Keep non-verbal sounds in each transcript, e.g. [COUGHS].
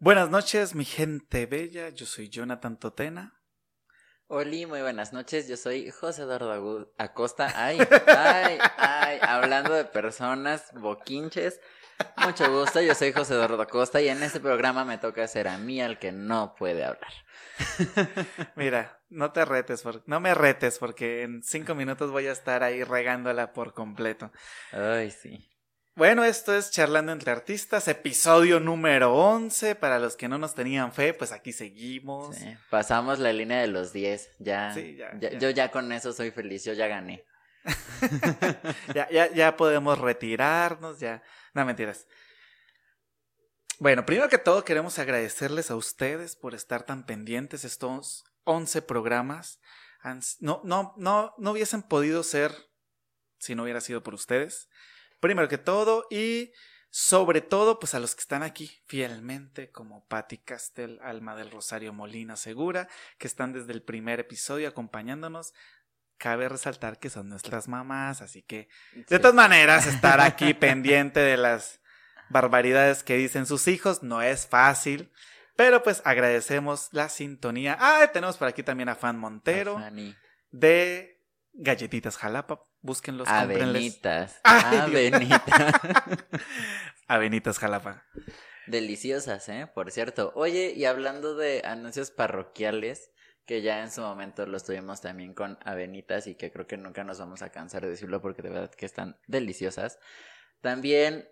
Buenas noches, mi gente bella. Yo soy Jonathan Totena. Oli, muy buenas noches. Yo soy José Eduardo Acosta. Ay, [LAUGHS] ay, ay. Hablando de personas boquinches. Mucho gusto. Yo soy José Eduardo Acosta y en este programa me toca ser a mí al que no puede hablar. [LAUGHS] [LAUGHS] Mira, no te retes, no me retes porque en cinco minutos voy a estar ahí regándola por completo. Ay, sí. Bueno, esto es Charlando entre Artistas, episodio número 11. Para los que no nos tenían fe, pues aquí seguimos. pasamos la línea de los 10. Ya, Yo ya con eso soy feliz, yo ya gané. [LAUGHS] ya, ya, ya podemos retirarnos, ya. No, mentiras. Bueno, primero que todo queremos agradecerles a ustedes por estar tan pendientes estos 11 programas. No, no, no, no hubiesen podido ser si no hubiera sido por ustedes primero que todo y sobre todo pues a los que están aquí fielmente como Patti Castel, Alma del Rosario Molina Segura, que están desde el primer episodio acompañándonos. Cabe resaltar que son nuestras mamás, así que de todas maneras estar aquí [LAUGHS] pendiente de las barbaridades que dicen sus hijos no es fácil. Pero pues agradecemos la sintonía. Ah, tenemos por aquí también a Fan Montero. De Galletitas Jalapa. Búsquenlos, Avenitas. [LAUGHS] Avenitas. [LAUGHS] Avenitas Jalapa. Deliciosas, ¿eh? Por cierto. Oye, y hablando de anuncios parroquiales, que ya en su momento los tuvimos también con Avenitas y que creo que nunca nos vamos a cansar de decirlo porque de verdad que están deliciosas. También,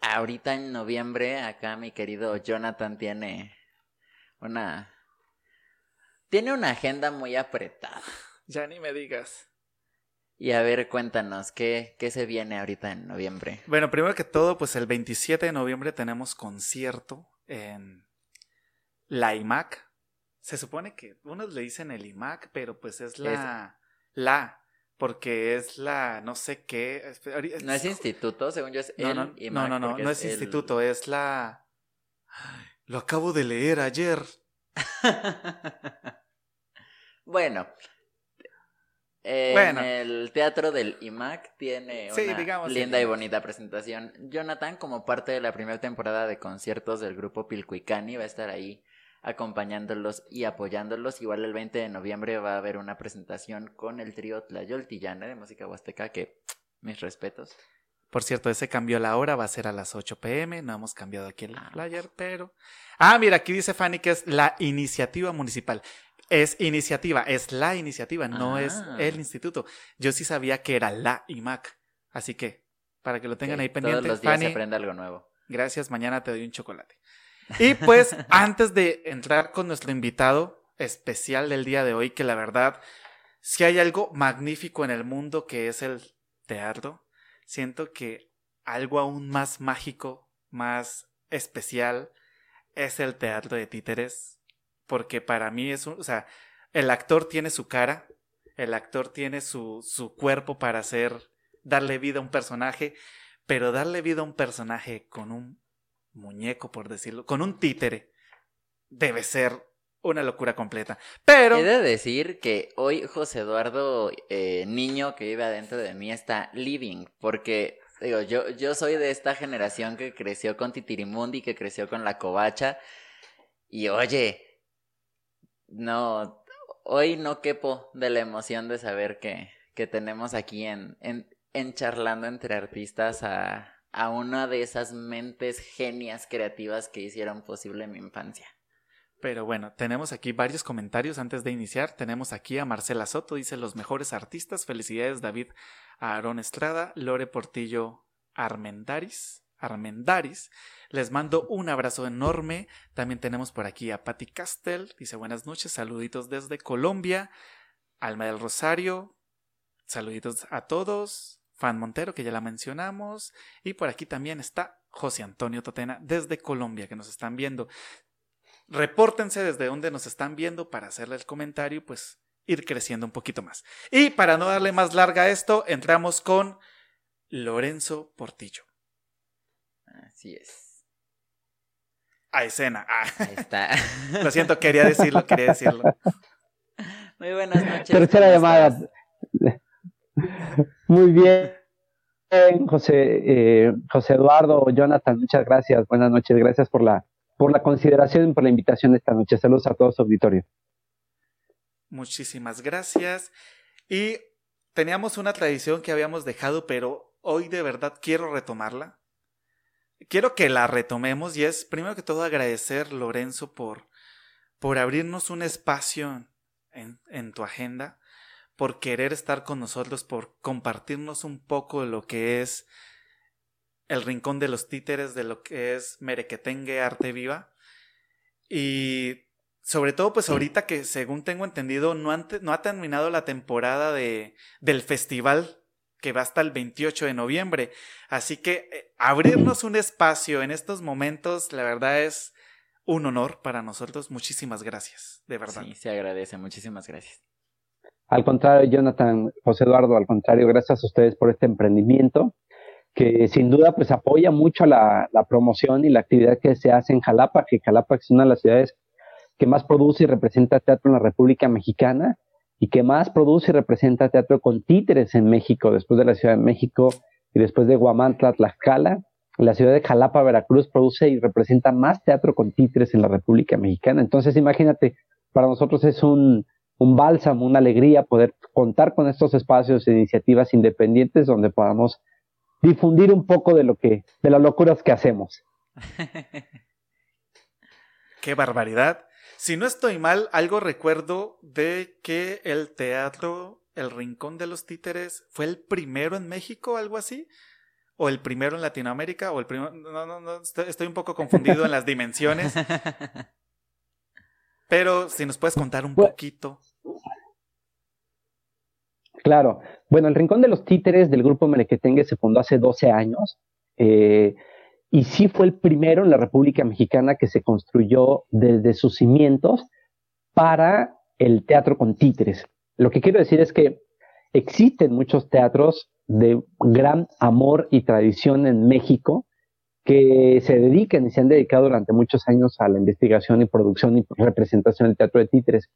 ahorita en noviembre, acá mi querido Jonathan tiene una... Tiene una agenda muy apretada. Ya ni me digas. Y a ver, cuéntanos, ¿qué, ¿qué se viene ahorita en noviembre? Bueno, primero que todo, pues el 27 de noviembre tenemos concierto en la IMAC. Se supone que unos le dicen el IMAC, pero pues es la... La, porque es la no sé qué. No es instituto, según yo es no, el no, No, no, no, no es, instituto, es la... Lo acabo de leer ayer. [LAUGHS] bueno, en el teatro del IMAC tiene una linda y bonita presentación. Jonathan, como parte de la primera temporada de conciertos del grupo Pilcuicani, va a estar ahí acompañándolos y apoyándolos. Igual el 20 de noviembre va a haber una presentación con el trío Tlayoltillana de música huasteca, que mis respetos. Por cierto, ese cambió la hora, va a ser a las 8 pm, no hemos cambiado aquí el ah. flyer, pero... Ah, mira, aquí dice Fanny que es la iniciativa municipal. Es iniciativa, es la iniciativa, no es ah. el instituto. Yo sí sabía que era la IMAC. Así que, para que lo tengan ahí pendiente. Todos los días se aprende algo nuevo. Gracias, mañana te doy un chocolate. Y pues, [LAUGHS] antes de entrar con nuestro invitado especial del día de hoy, que la verdad, si hay algo magnífico en el mundo que es el teatro, siento que algo aún más mágico, más especial, es el teatro de títeres porque para mí es un, o sea, el actor tiene su cara, el actor tiene su, su cuerpo para hacer, darle vida a un personaje, pero darle vida a un personaje con un muñeco, por decirlo, con un títere, debe ser una locura completa. Pero. He de decir que hoy José Eduardo, eh, niño que vive adentro de mí, está living, porque. Digo, yo, yo soy de esta generación que creció con Titirimundi, que creció con la covacha. Y oye, no, hoy no quepo de la emoción de saber que, que tenemos aquí en, en, charlando entre artistas a, a una de esas mentes genias creativas que hicieron posible mi infancia. Pero bueno, tenemos aquí varios comentarios antes de iniciar. Tenemos aquí a Marcela Soto, dice los mejores artistas. Felicidades David a Aaron Estrada, Lore Portillo Armendaris. Armendaris. Les mando un abrazo enorme. También tenemos por aquí a Patti Castel. Dice buenas noches, saluditos desde Colombia. Alma del Rosario. Saluditos a todos. Fan Montero, que ya la mencionamos. Y por aquí también está José Antonio Totena desde Colombia, que nos están viendo. Repórtense desde donde nos están viendo para hacerle el comentario, pues ir creciendo un poquito más. Y para no darle más larga a esto, entramos con Lorenzo Portillo. Así es. A escena. Ah. Ahí está. [LAUGHS] Lo siento, quería decirlo, quería decirlo. Muy buenas noches. Tercera llamada. Muy bien. José, eh, José Eduardo, Jonathan, muchas gracias. Buenas noches, gracias por la, por la consideración y por la invitación esta noche. Saludos a todos su auditorio. Muchísimas gracias. Y teníamos una tradición que habíamos dejado, pero hoy de verdad quiero retomarla. Quiero que la retomemos y es primero que todo agradecer, Lorenzo, por, por abrirnos un espacio en, en tu agenda, por querer estar con nosotros, por compartirnos un poco de lo que es el rincón de los títeres, de lo que es Merequetengue Arte Viva. Y sobre todo, pues ahorita que según tengo entendido, no, no ha terminado la temporada de, del festival que va hasta el 28 de noviembre. Así que eh, abrirnos un espacio en estos momentos, la verdad es un honor para nosotros. Muchísimas gracias, de verdad. Sí, se agradece. Muchísimas gracias. Al contrario, Jonathan, José Eduardo, al contrario, gracias a ustedes por este emprendimiento que sin duda pues apoya mucho la, la promoción y la actividad que se hace en Jalapa, que Jalapa es una de las ciudades que más produce y representa teatro en la República Mexicana y que más produce y representa teatro con títeres en México, después de la Ciudad de México y después de Guamantla, Tlaxcala. La ciudad de Jalapa, Veracruz, produce y representa más teatro con títeres en la República Mexicana. Entonces, imagínate, para nosotros es un, un bálsamo, una alegría poder contar con estos espacios e iniciativas independientes donde podamos difundir un poco de lo que, de las locuras que hacemos. [LAUGHS] Qué barbaridad. Si no estoy mal, algo recuerdo de que el teatro El Rincón de los Títeres fue el primero en México, algo así. O el primero en Latinoamérica, o el primero. No, no, no, estoy un poco confundido en las dimensiones. [LAUGHS] Pero si nos puedes contar un poquito. Claro. Bueno, el Rincón de los Títeres del Grupo Merequetengue se fundó hace 12 años. Eh, y sí fue el primero en la República Mexicana que se construyó desde sus cimientos para el teatro con títeres. Lo que quiero decir es que existen muchos teatros de gran amor y tradición en México que se dedican y se han dedicado durante muchos años a la investigación y producción y representación del teatro de títeres.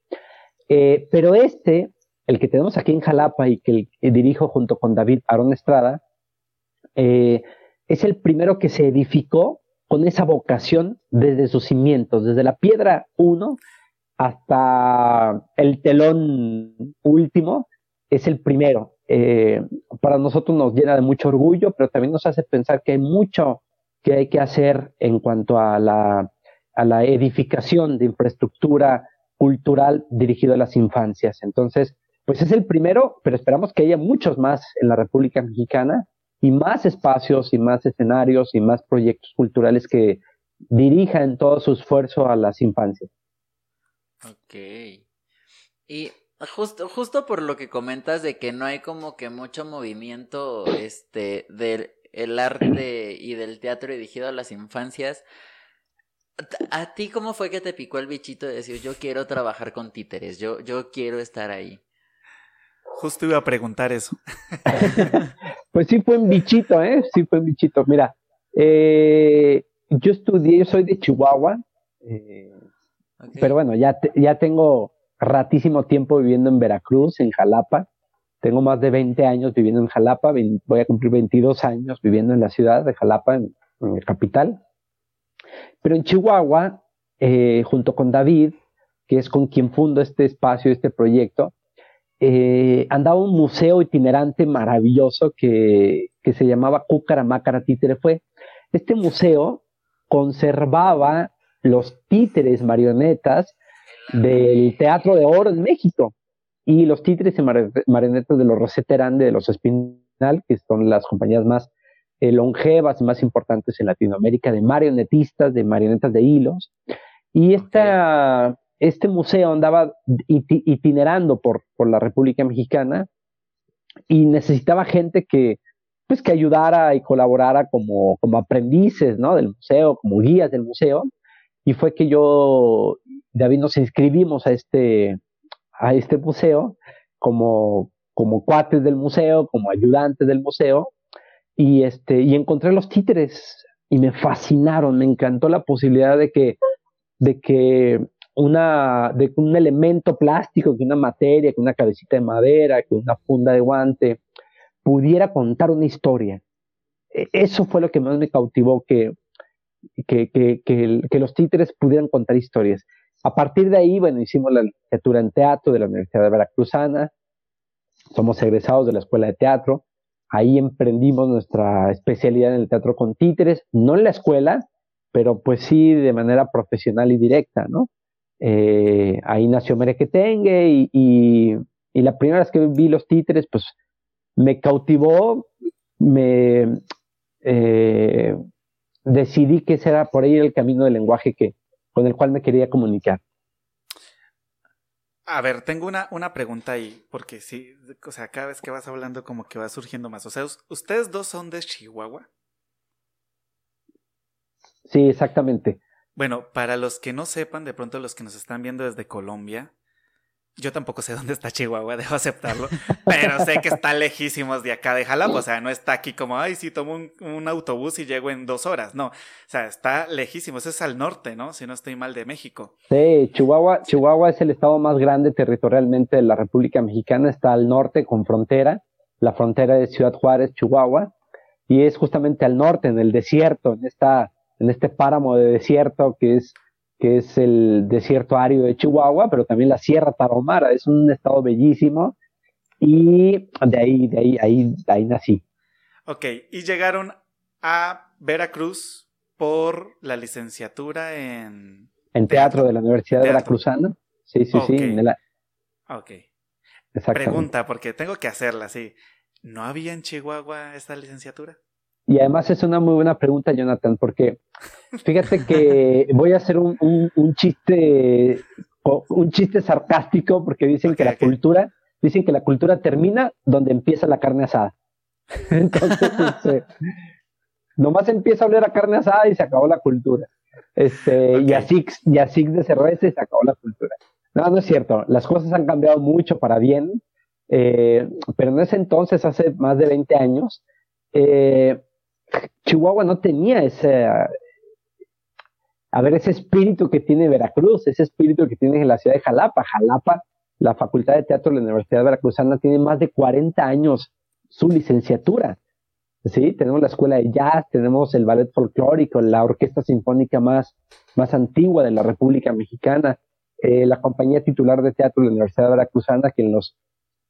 Eh, pero este, el que tenemos aquí en Jalapa y que, dirijo junto con David Aaron Estrada, eh, es el primero que se edificó con esa vocación desde sus cimientos, desde la piedra 1 hasta el telón último, es el primero. Eh, para nosotros nos llena de mucho orgullo, pero también nos hace pensar que hay mucho que hay que hacer en cuanto a la, a la edificación de infraestructura cultural dirigida a las infancias. Entonces, pues es el primero, pero esperamos que haya muchos más en la República Mexicana y más espacios y más escenarios y más proyectos culturales que dirijan todo su esfuerzo a las infancias. Ok. Y justo, justo por lo que comentas de que no hay como que mucho movimiento este del el arte y del teatro dirigido a las infancias. ¿A ti cómo fue que te picó el bichito de decir yo quiero trabajar con títeres, yo, yo quiero estar ahí? Justo iba a preguntar eso. [LAUGHS] pues sí fue un bichito, ¿eh? Sí fue un bichito. Mira, eh, yo estudié, yo soy de Chihuahua, eh, pero bueno, ya, ya tengo ratísimo tiempo viviendo en Veracruz, en Jalapa. Tengo más de 20 años viviendo en Jalapa, voy a cumplir 22 años viviendo en la ciudad de Jalapa, en, la capital. Pero en Chihuahua, eh, junto con David, que es con quien fundo este espacio, este proyecto, eh, andaba un museo itinerante maravilloso que, que se llamaba Cucaramácara Títere. Fue este museo conservaba los títeres marionetas del Teatro de Oro en México y los títeres y marionetas de los Roseterán de los Espinal, que son las compañías más eh, longevas y más importantes en Latinoamérica de marionetistas, de marionetas de hilos. Y esta, este museo andaba itinerando por, por la República Mexicana y necesitaba gente que, pues, que ayudara y colaborara como, como aprendices ¿no? del museo, como guías del museo. Y fue que yo, David, nos inscribimos a este, a este museo como, como cuates del museo, como ayudantes del museo. Y, este, y encontré los títeres y me fascinaron, me encantó la posibilidad de que, de que una, de un elemento plástico, que una materia, que una cabecita de madera, que una funda de guante, pudiera contar una historia. E, eso fue lo que más me cautivó, que, que, que, que, los títeres pudieran contar historias. A partir de ahí, bueno, hicimos la licenciatura en teatro de la Universidad de Veracruzana, somos egresados de la Escuela de Teatro, ahí emprendimos nuestra especialidad en el teatro con títeres, no en la escuela, pero pues sí de manera profesional y directa, ¿no? Eh, ahí nació Merequetengue y, y, y, la primera vez que vi los títeres, pues me cautivó, me eh, decidí que ese era por ahí el camino del lenguaje que, con el cual me quería comunicar. A ver, tengo una, una pregunta ahí, porque sí, o sea, cada vez que vas hablando como que va surgiendo más. O sea, ¿ustedes dos son de Chihuahua? Sí, exactamente. Bueno, para los que no sepan, de pronto los que nos están viendo desde Colombia, yo tampoco sé [LAUGHS] dónde está Chihuahua, debo aceptarlo, [LAUGHS] pero sé que está lejísimos de acá de Jalapa, o sea, no está aquí como, ay, sí, tomo un, autobús y llego en dos horas, no, o sea, está lejísimos, es al norte, ¿no? Si no estoy mal de México. Sí, Chihuahua, Chihuahua es el estado más grande territorialmente de la República Mexicana, está al norte con frontera, la frontera de Ciudad Juárez, Chihuahua, y es justamente al norte, en el desierto, en esta, en este páramo de desierto que es que es el desierto árido de Chihuahua, pero también la Sierra Tarahumara, es un estado bellísimo y de ahí, de ahí, ahí, ahí nací. Ok, y llegaron a Veracruz por la licenciatura en... En teatro, de la Universidad de Veracruzana. Sí, sí, sí. En Ok. Pregunta, porque tengo que hacerla, sí. ¿No había en Chihuahua esta licenciatura? Y además es una muy buena pregunta, Jonathan, porque fíjate que [LAUGHS] voy a hacer un, un, chiste, un chiste sarcástico, porque dicen que la cultura, dicen que la cultura termina donde empieza la carne asada. [LAUGHS] Entonces, este, nomás empieza a oler a carne asada y se acabó la cultura. Este, y así, y así de cerveza y se acabó la cultura. No, no es cierto. Las cosas han cambiado mucho para bien, eh, pero en ese entonces, hace más de 20 años, eh, Chihuahua no tenía ese, a ver, ese espíritu que tiene Veracruz, ese espíritu que tiene en la ciudad de Jalapa. Jalapa, la Facultad de Teatro de la Universidad Veracruzana, tiene más de 40 años su licenciatura. ¿sí? Tenemos la escuela de jazz, tenemos el ballet folclórico, la orquesta sinfónica más, más antigua de la República Mexicana, eh, la compañía titular de teatro de la Universidad Veracruzana, que en, los,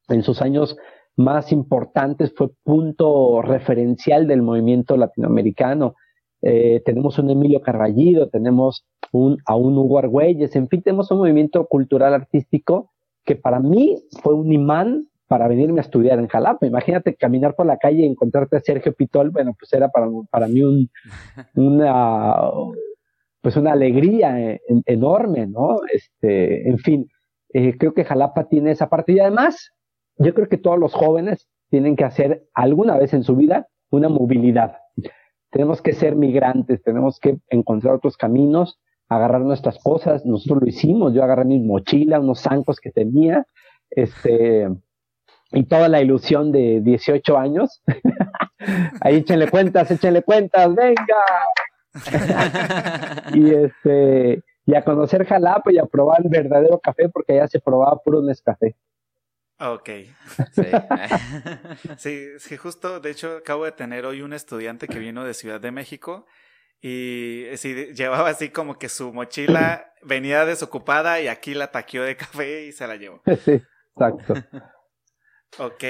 en sus años más importantes, fue punto referencial del movimiento latinoamericano. Eh, tenemos un Emilio Carballido, tenemos un, a un Hugo Argüelles, en fin, tenemos un movimiento cultural artístico que para mí fue un imán para venirme a estudiar en Jalapa. Imagínate caminar por la calle y encontrarte a Sergio Pitol, bueno, pues era para, para mí un, [LAUGHS] una, pues una alegría eh, enorme, ¿no? Este, en fin, eh, creo que Jalapa tiene esa parte y además yo creo que todos los jóvenes tienen que hacer alguna vez en su vida una movilidad. Tenemos que ser migrantes, tenemos que encontrar otros caminos, agarrar nuestras cosas. Nosotros lo hicimos, yo agarré mi mochila, unos zancos que tenía, este, y toda la ilusión de 18 años. [LAUGHS] Ahí échenle cuentas, échenle cuentas, venga. [LAUGHS] y este, y a conocer Jalapa y a probar el verdadero café, porque allá se probaba puro Nescafé. Ok. Sí. [LAUGHS] sí, justo, de hecho, acabo de tener hoy un estudiante que vino de Ciudad de México y sí, llevaba así como que su mochila [LAUGHS] venía desocupada y aquí la taqueó de café y se la llevó. [LAUGHS] Sí, exacto. ok.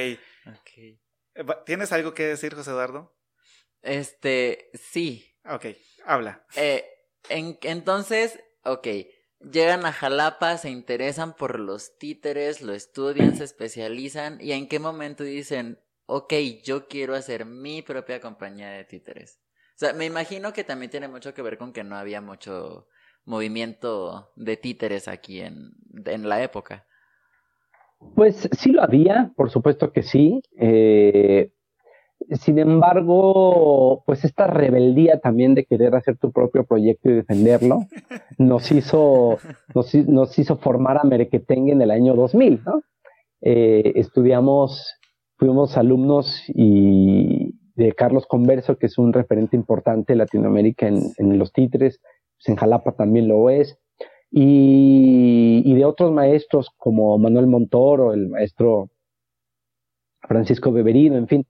okay. ¿Tienes algo que decir, José Eduardo? Este, sí. Ok, habla. Eh, entonces, ok Llegan a Jalapa, se interesan por los títeres, lo estudian, se especializan y en qué momento dicen, ok, yo quiero hacer mi propia compañía de títeres. O sea, me imagino que también tiene mucho que ver con que no había mucho movimiento de títeres aquí en, en la época. Pues sí lo había, por supuesto que sí. Eh, sin embargo, pues esta rebeldía también de querer hacer tu propio proyecto y defenderlo, nos hizo, nos, hizo formar a Merequetengue en el año 2000, ¿no? Eh, estudiamos, fuimos alumnos y de Carlos Converso, que es un referente importante en Latinoamérica en, los titres, pues en Jalapa también lo es, y de otros maestros como Manuel Montoro, el maestro Francisco Beberino, en fin,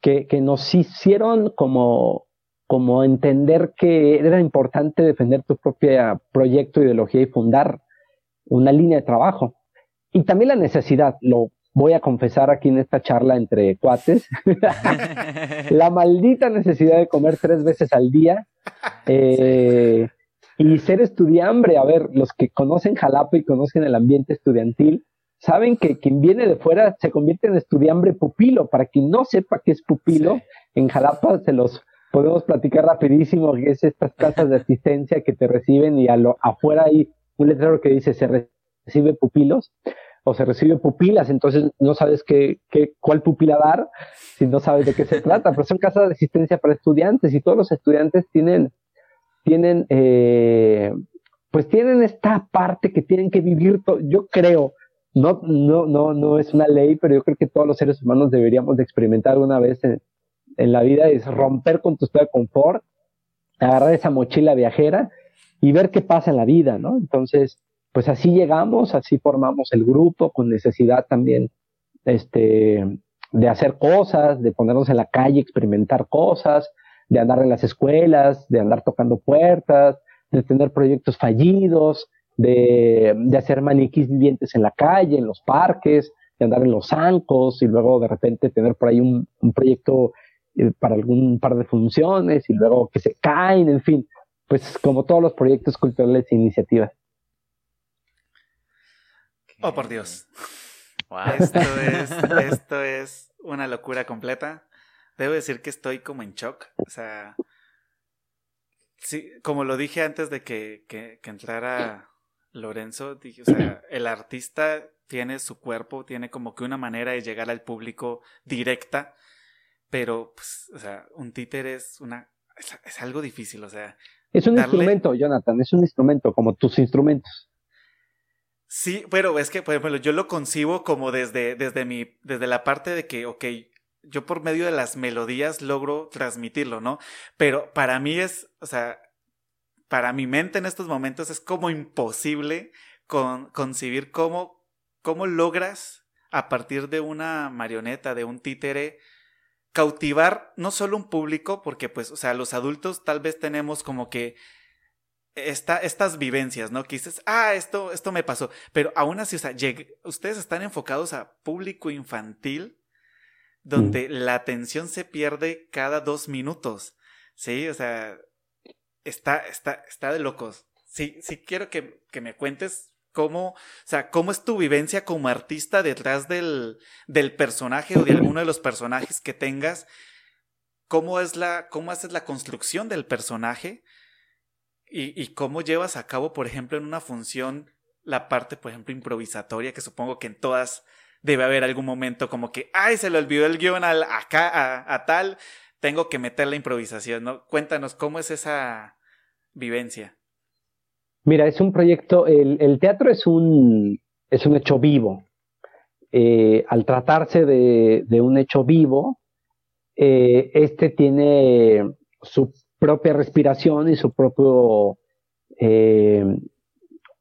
que, nos hicieron como, como entender que era importante defender tu propio proyecto, ideología y fundar una línea de trabajo. Y también la necesidad, lo voy a confesar aquí en esta charla entre cuates, [LAUGHS] la maldita necesidad de comer tres veces al día eh, y ser estudiambre. A ver, los que conocen Jalapa y conocen el ambiente estudiantil, saben que quien viene de fuera se convierte en estudiambre pupilo. Para quien no sepa qué es pupilo, en Jalapa se los podemos platicar rapidísimo, que es estas casas de asistencia que te reciben y a lo, afuera hay un letrero que dice se recibe pupilos o se recibe pupilas, entonces no sabes qué, qué, cuál pupila dar si no sabes de qué se trata, pero son casas de asistencia para estudiantes y todos los estudiantes tienen, tienen, eh, pues tienen esta parte que tienen que vivir, yo creo, no, no, no, no es una ley, pero yo creo que todos los seres humanos deberíamos de experimentar una vez en, en la vida, es romper con tu estado de confort, agarrar esa mochila viajera y ver qué pasa en la vida, ¿no? Entonces, pues así llegamos, así formamos el grupo con necesidad también este, de hacer cosas, de ponernos en la calle, experimentar cosas, de andar en las escuelas, de andar tocando puertas, de tener proyectos fallidos, de, de hacer maniquís vivientes en la calle, en los parques, de andar en los zancos y luego de repente tener por ahí un, un proyecto eh, para algún par de funciones y luego que se caen, en fin, pues como todos los proyectos culturales e iniciativas. Oh, por Dios. Esto, es, esto es una locura completa. Debo decir que estoy como en shock. O sea, sí, como lo dije antes de que, que, entrara Lorenzo, dije, o sea, el artista tiene su cuerpo, tiene como que una manera de llegar al público directa, pero, pues, o sea, un títer es una, es, algo difícil, o sea. Es un instrumento, Jonathan, es un instrumento, como tus instrumentos. Sí, pero es que, por ejemplo, yo lo concibo como desde, desde mi, desde la parte de que, ok, yo por medio de las melodías logro transmitirlo, ¿no? Pero para mí es, o sea, para mi mente en estos momentos es como imposible con, concebir cómo, cómo logras a partir de una marioneta, de un títere, cautivar no solo un público, porque pues, o sea, los adultos tal vez tenemos como que estas vivencias, ¿no? Que dices, ah, esto, esto me pasó. Pero aún así, o sea, ustedes están enfocados a público infantil, donde mm. la atención se pierde cada dos minutos. Sí, o sea, está, está, está de locos. Sí, sí quiero que, que me cuentes cómo, o sea, cómo es tu vivencia como artista detrás del, del personaje o de alguno de los personajes que tengas. ¿Cómo es la, cómo haces la construcción del personaje? y, cómo llevas a cabo, por ejemplo, en una función la parte, por ejemplo, improvisatoria, que supongo que en todas debe haber algún momento como que, ay, se le olvidó el guion al, acá, a, tal, tengo que meter la improvisación, ¿no? Cuéntanos, ¿cómo es esa vivencia? Mira, es un proyecto, el, teatro es un, es un hecho vivo. Eh, al tratarse de, un hecho vivo, eh, este tiene su propia respiración y su propio, eh,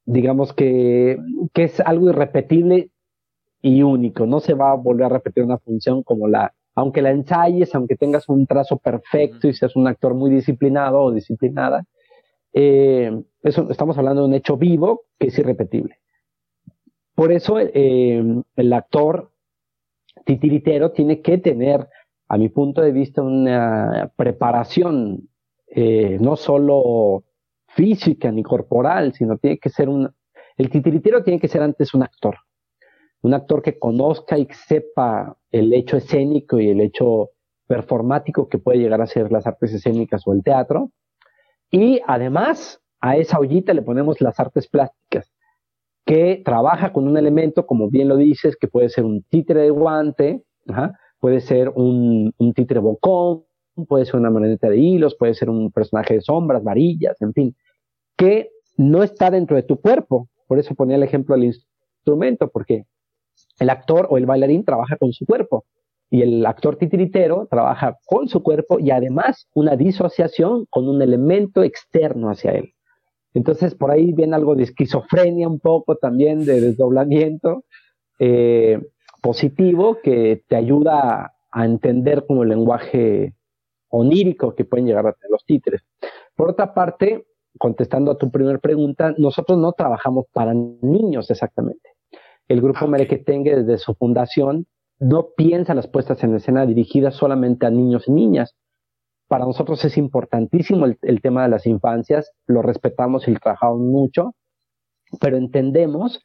digamos que, que es algo irrepetible y único. No se va a volver a repetir una función como la, aunque la ensayes, aunque tengas un trazo perfecto y seas un actor muy disciplinado o disciplinada, eh, eso, estamos hablando de un hecho vivo que es irrepetible. Por eso eh, el actor titiritero tiene que tener, a mi punto de vista, una preparación eh, no solo física ni corporal, sino tiene que ser un... El titiritero tiene que ser antes un actor, un actor que conozca y sepa el hecho escénico y el hecho performático que puede llegar a ser las artes escénicas o el teatro. Y además a esa ollita le ponemos las artes plásticas, que trabaja con un elemento, como bien lo dices, que puede ser un títere de guante, puede ser un, un títere bocón, puede ser una marioneta de hilos, puede ser un personaje de sombras, varillas, en fin, que no está dentro de tu cuerpo. Por eso ponía el ejemplo del instrumento, porque el actor o el bailarín trabaja con su cuerpo y el actor titiritero trabaja con su cuerpo y además una disociación con un elemento externo hacia él. Entonces por ahí viene algo de esquizofrenia un poco también, de desdoblamiento eh, positivo que te ayuda a entender como el lenguaje onírico que pueden llegar a tener los títeres. Por otra parte, contestando a tu primera pregunta, nosotros no trabajamos para niños exactamente. El grupo ah, Merequetengue desde su fundación no piensa las puestas en escena dirigidas solamente a niños y niñas. Para nosotros es importantísimo el, tema de las infancias, lo respetamos y lo trabajamos mucho, pero entendemos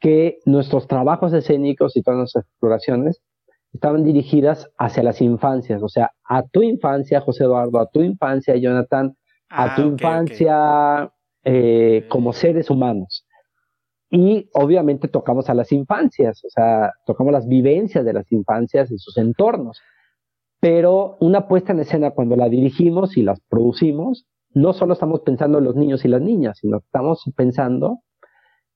que nuestros trabajos escénicos y todas nuestras exploraciones estaban dirigidas hacia las infancias, o sea, a tu infancia, José Eduardo, a tu infancia, Jonathan, a ah, tu infancia eh, como seres humanos. Y obviamente tocamos a las infancias, o sea, tocamos las vivencias de las infancias y sus entornos. Pero una puesta en escena cuando la dirigimos y las producimos, no solo estamos pensando en los niños y las niñas, sino estamos pensando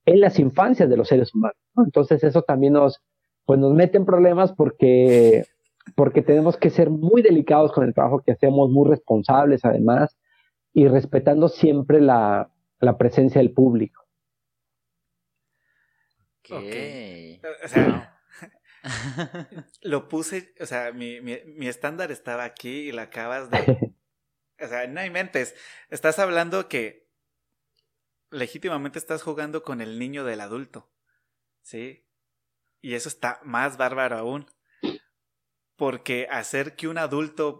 en las infancias de los seres humanos. Entonces eso también nos, pues nos mete en problemas porque, porque tenemos que ser muy delicados con el trabajo que hacemos, muy responsables además, y respetando siempre la, la presencia del público. Okay. O sea, [LAUGHS] lo puse, o sea, mi, mi, estándar estaba aquí y lo acabas de... [LAUGHS] O sea, no hay mentes. Estás hablando que legítimamente estás jugando con el niño del adulto. ¿Sí? Y eso está más bárbaro aún. Porque hacer que un adulto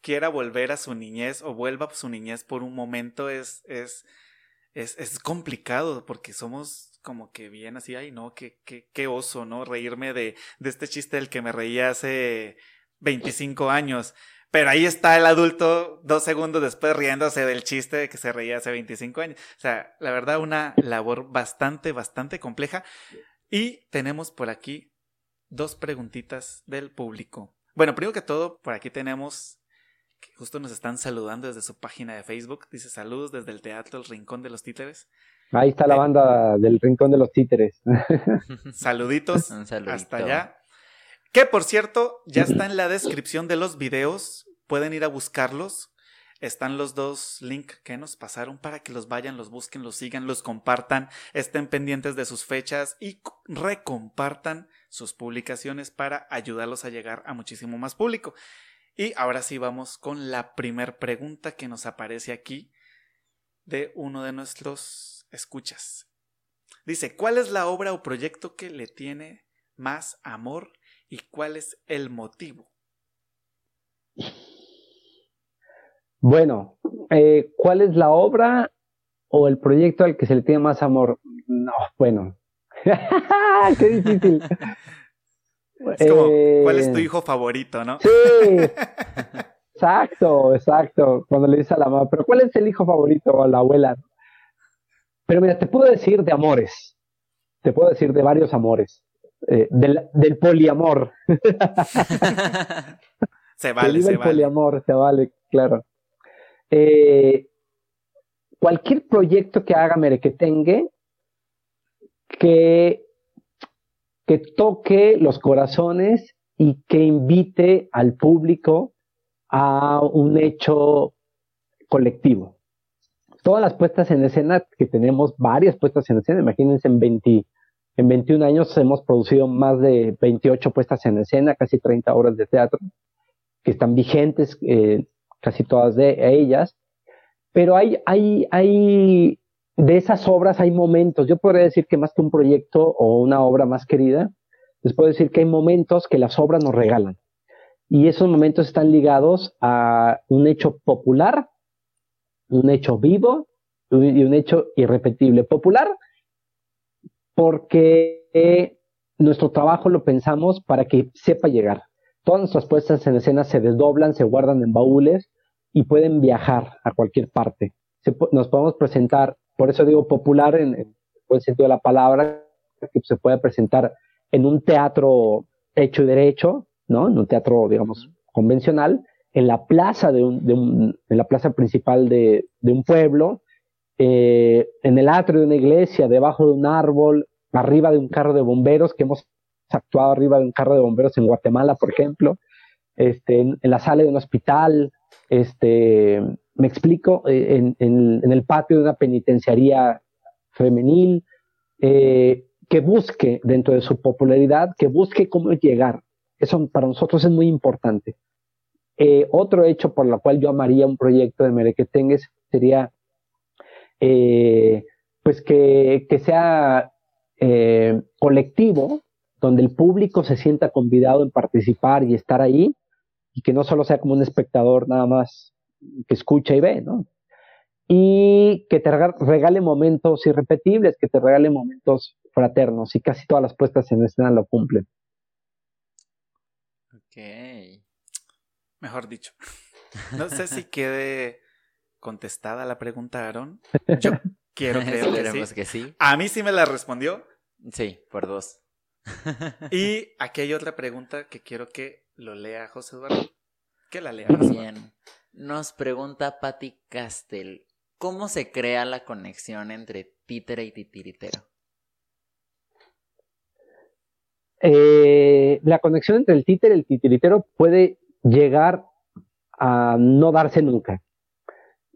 quiera volver a su niñez o vuelva a su niñez por un momento es, es, es, es complicado porque somos como que bien así, ay, no, qué, qué, qué oso, ¿no? Reírme de, de este chiste del que me reía hace 25 años. Pero ahí está el adulto dos segundos después riéndose del chiste de que se reía hace 25 años. O sea, la verdad, una labor bastante, bastante compleja. Y tenemos por aquí dos preguntitas del público. Bueno, primero que todo, por aquí tenemos que justo nos están saludando desde su página de Facebook. Dice saludos desde el Teatro El Rincón de los Títeres. Ahí está la banda del Rincón de los Títeres. [LAUGHS] Saluditos hasta allá. Que por cierto, ya está en la descripción de los videos. Pueden ir a buscarlos. Están los dos links que nos pasaron para que los vayan, los busquen, los sigan, los compartan, estén pendientes de sus fechas y recompartan sus publicaciones para ayudarlos a llegar a muchísimo más público. Y ahora sí vamos con la primer pregunta que nos aparece aquí de uno de nuestros escuchas. Dice, ¿cuál es la obra o proyecto que le tiene más amor y cuál es el motivo? Bueno, eh, ¿cuál es la obra o el proyecto al que se le tiene más amor? No, bueno. [LAUGHS] Qué difícil. Es como, ¿cuál es tu eh, hijo favorito, no? Sí. [LAUGHS] Exacto, exacto. Cuando le dice a la mamá, pero ¿cuál es el hijo favorito o la abuela? Pero mira, te puedo decir de amores, te puedo decir de varios amores, eh, del, poliamor. [LAUGHS] se vale, se el poliamor, se vale, claro. Eh, cualquier proyecto que haga Merequetengue que, que toque los corazones y que invite al público a un hecho colectivo todas las puestas en escena que tenemos, varias puestas en escena, imagínense en 20, en 21 años hemos producido más de 28 puestas en escena, casi 30 horas de teatro, que están vigentes, eh, casi todas de ellas, pero hay, hay, hay, de esas obras hay momentos, yo podría decir que más que un proyecto o una obra más querida, les puedo decir que hay momentos que las obras nos regalan. Y esos momentos están ligados a un hecho popular un hecho vivo y un hecho irrepetible. Popular, porque nuestro trabajo lo pensamos para que sepa llegar. Todas nuestras puestas en escena se desdoblan, se guardan en baúles y pueden viajar a cualquier parte. nos podemos presentar, por eso digo popular en, el buen sentido de la palabra, que se puede presentar en un teatro hecho y derecho, ¿no? En un teatro, digamos, convencional, en la plaza de un, de un en la plaza principal de, de un pueblo, eh, en el atrio de una iglesia, debajo de un árbol, arriba de un carro de bomberos, que hemos actuado arriba de un carro de bomberos en Guatemala, por ejemplo, este, en, la sala de un hospital, este, me explico, eh, en, en, el patio de una penitenciaría femenil, eh, que busque dentro de su popularidad, que busque cómo llegar. Eso para nosotros es muy importante eh, otro hecho por lo cual yo amaría un proyecto de Merequetengues sería eh, pues que, que sea eh, colectivo, donde el público se sienta convidado en participar y estar ahí, y que no solo sea como un espectador nada más que escucha y ve, ¿no? Y que te regale momentos irrepetibles, que te regale momentos fraternos, y casi todas las puestas en escena lo cumplen. Ok. Mejor dicho. [LAUGHS] No sé si quede contestada la pregunta, Aaron. Yo [LAUGHS] quiero creer que sí. que sí. A mí sí me la respondió. Sí, por dos. [LAUGHS] y aquí hay otra pregunta que quiero que lo lea José Eduardo. Que la lea. Bien. Nos pregunta Patti Castel. ¿Cómo se crea la conexión entre títere y titiritero? Eh, la conexión entre el títere y el titiritero puede llegar a no darse nunca.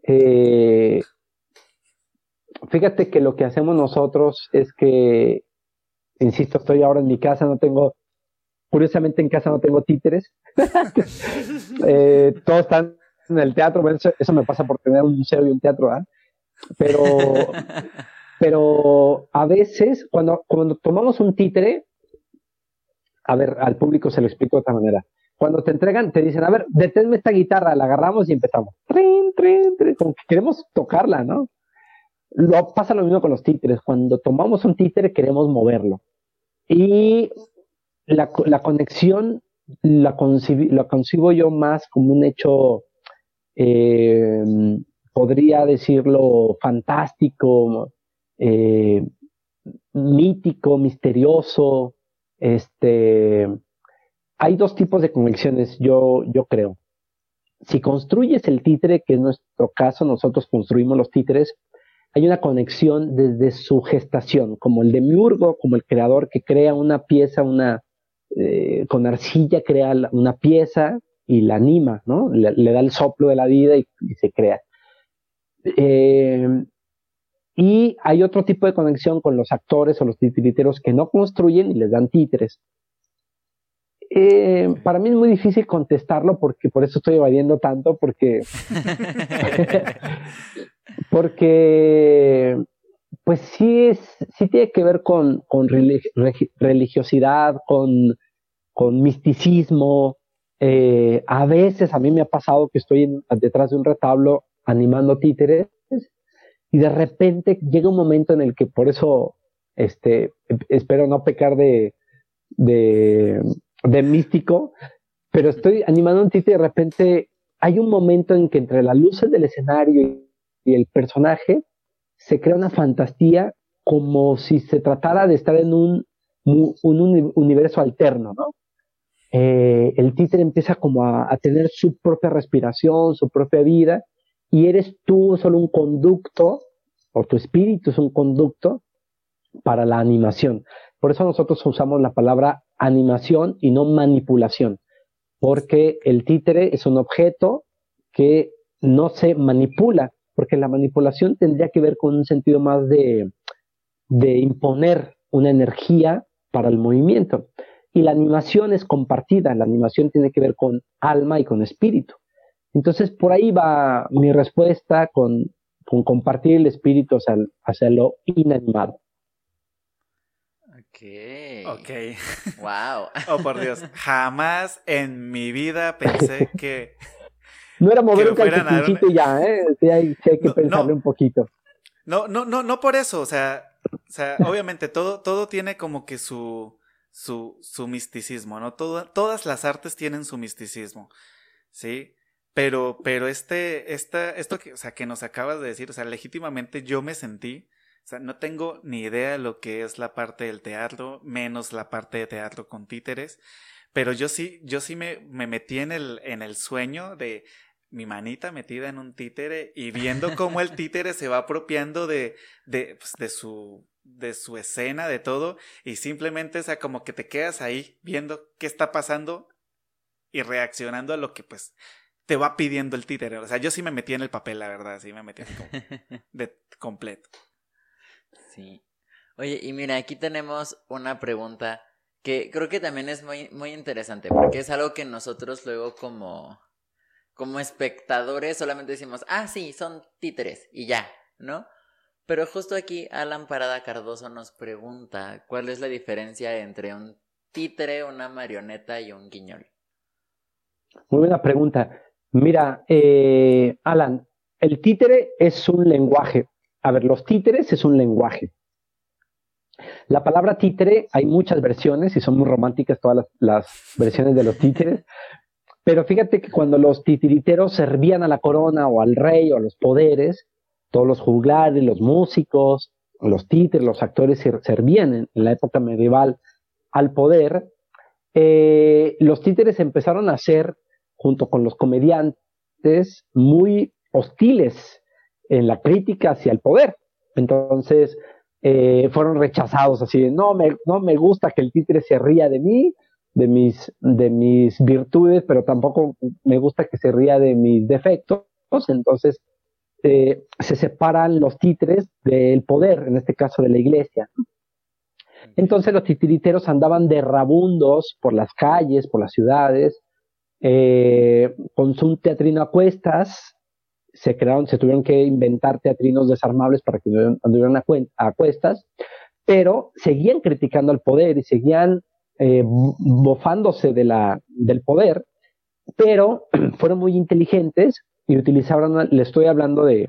Eh, fíjate que lo que hacemos nosotros es que, insisto, estoy ahora en mi casa, no tengo, curiosamente en casa no tengo títeres, [LAUGHS] eh, todos están en el teatro, eso, me pasa por tener un museo y un teatro, ¿ah? pero, [LAUGHS] pero a veces cuando, cuando tomamos un títere, a ver, al público se lo explico de otra manera cuando te entregan, te dicen, a ver, deténme esta guitarra, la agarramos y empezamos. Trin, trin, trin, como que queremos tocarla, ¿no? Pasa lo mismo con los títeres. Cuando tomamos un títere, queremos moverlo. Y la, conexión la, concibo yo más como un hecho, eh, podría decirlo, fantástico, eh, mítico, misterioso, este hay dos tipos de conexiones, yo, creo. Si construyes el títere, que es nuestro caso, nosotros construimos los títeres, hay una conexión desde su gestación, como el demiurgo, como el creador que crea una pieza, una eh, con arcilla crea una pieza y la anima, ¿no? Le, da el soplo de la vida y, se crea. Eh, y hay otro tipo de conexión con los actores o los titiriteros que no construyen y les dan títeres. Eh, para mí es muy difícil contestarlo porque por eso estoy evadiendo tanto, porque, [LAUGHS] porque pues sí, es, sí tiene que ver con, con religiosidad, con, con misticismo. Eh, a veces a mí me ha pasado que estoy detrás de un retablo animando títeres y de repente llega un momento en el que por eso este, espero no pecar de, de de místico, pero estoy animando un títere y de repente hay un momento en que entre las luces del escenario y el personaje se crea una fantasía como si se tratara de estar en un, un universo alterno, ¿no? Eh, el títere empieza como a, a, tener su propia respiración, su propia vida, y eres tú solo un conducto, o tu espíritu es un conducto para la animación. Por eso nosotros usamos la palabra animación y no manipulación, porque el títere es un objeto que no se manipula, porque la manipulación tendría que ver con un sentido más de, de imponer una energía para el movimiento. Y la animación es compartida, la animación tiene que ver con alma y con espíritu. Entonces, por ahí va mi respuesta con, con compartir el espíritu hacia, hacia lo inanimado. Ok. Ok. [LAUGHS] Wow. oh, por Dios. [LAUGHS] Jamás en mi vida pensé que. [LAUGHS] No era mover un calcetincito ya, ¿eh? Sí hay, que pensarle un poquito. No, no, no, no por eso. O sea, o sea obviamente todo, todo tiene como que su, su, su misticismo, ¿no? Todo, todas las artes tienen su misticismo, ¿sí? Pero, pero este, esta, esto que, o sea, que nos acabas de decir, o sea, legítimamente yo me sentí o sea, no tengo ni idea de lo que es la parte del teatro, menos la parte de teatro con títeres, pero yo sí, yo sí me, me metí en el, en el sueño de mi manita metida en un títere y viendo cómo el títere se va apropiando de, de, pues, de su de su escena, de todo, y simplemente, o sea, como que te quedas ahí viendo qué está pasando y reaccionando a lo que pues te va pidiendo el títere. O sea, yo sí me metí en el papel, la verdad, sí me metí como [LAUGHS] de completo. Sí. Oye, y mira, aquí tenemos una pregunta que creo que también es muy, muy interesante, porque es algo que nosotros luego como, como espectadores solamente decimos, ah, sí, son títeres y ya, ¿no? Pero justo aquí Alan Parada Cardoso nos pregunta cuál es la diferencia entre un títere, una marioneta y un guiñol. Muy buena pregunta. Mira, eh, Alan, el títere es un lenguaje. A ver, los títeres es un lenguaje. La palabra títere, hay muchas versiones y son muy románticas todas las, versiones de los títeres, pero fíjate que cuando los titiriteros servían a la corona o al rey o a los poderes, todos los juglares, los músicos, los títeres, los actores servían en, la época medieval al poder, eh, los títeres empezaron a ser, junto con los comediantes, muy hostiles en la crítica hacia el poder. Entonces, eh, fueron rechazados así de, no me, no me gusta que el títere se ría de mí, de mis, de mis virtudes, pero tampoco me gusta que se ría de mis defectos. Entonces, eh, se separan los títeres del poder, en este caso de la iglesia. Entonces los titiriteros andaban de rabundos por las calles, por las ciudades, eh, con su teatrino a cuestas, se crearon, se tuvieron que inventar teatrinos desarmables para que anduvieran a, cuestas, pero seguían criticando al poder y seguían eh, bofándose del poder, pero [CLEARS THROAT] fueron muy inteligentes y utilizaron, le estoy hablando de,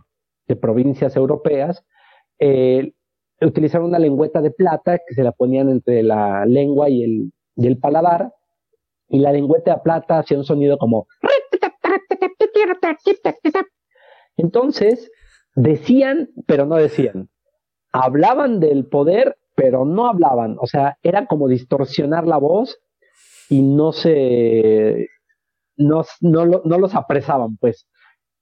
provincias europeas, eh, utilizaron una lengüeta de plata que se la ponían entre la lengua y el, y el paladar, y la lengüeta de plata hacía un sonido como... Entonces, decían, pero no decían. Hablaban del poder, pero no hablaban. O sea, era como distorsionar la voz y no se... No, no, los apresaban, pues.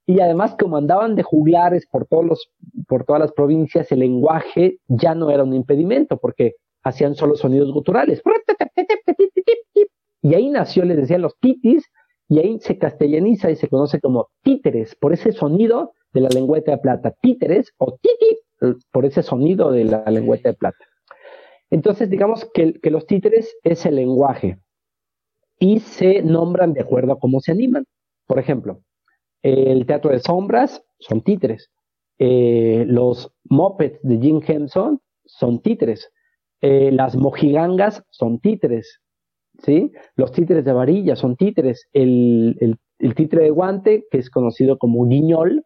Y además, como andaban de juglares por, todos los, por todas las provincias, el lenguaje ya no era un impedimento, porque hacían solo sonidos guturales. Y ahí nació, les decían los titis, y ahí se castellaniza y se conoce como títeres, por ese sonido de la lengüeta de plata. Títeres o titi, por ese sonido de la lengüeta de plata. Entonces, digamos que, que los títeres es el lenguaje y se nombran de acuerdo a cómo se animan. Por ejemplo, el teatro de sombras son títeres. Eh, los mopeds de Jim Henson son títeres. Eh, las mojigangas son títeres. Los títeres de varilla son títeres. El, títere de guante, que es conocido como guiñol,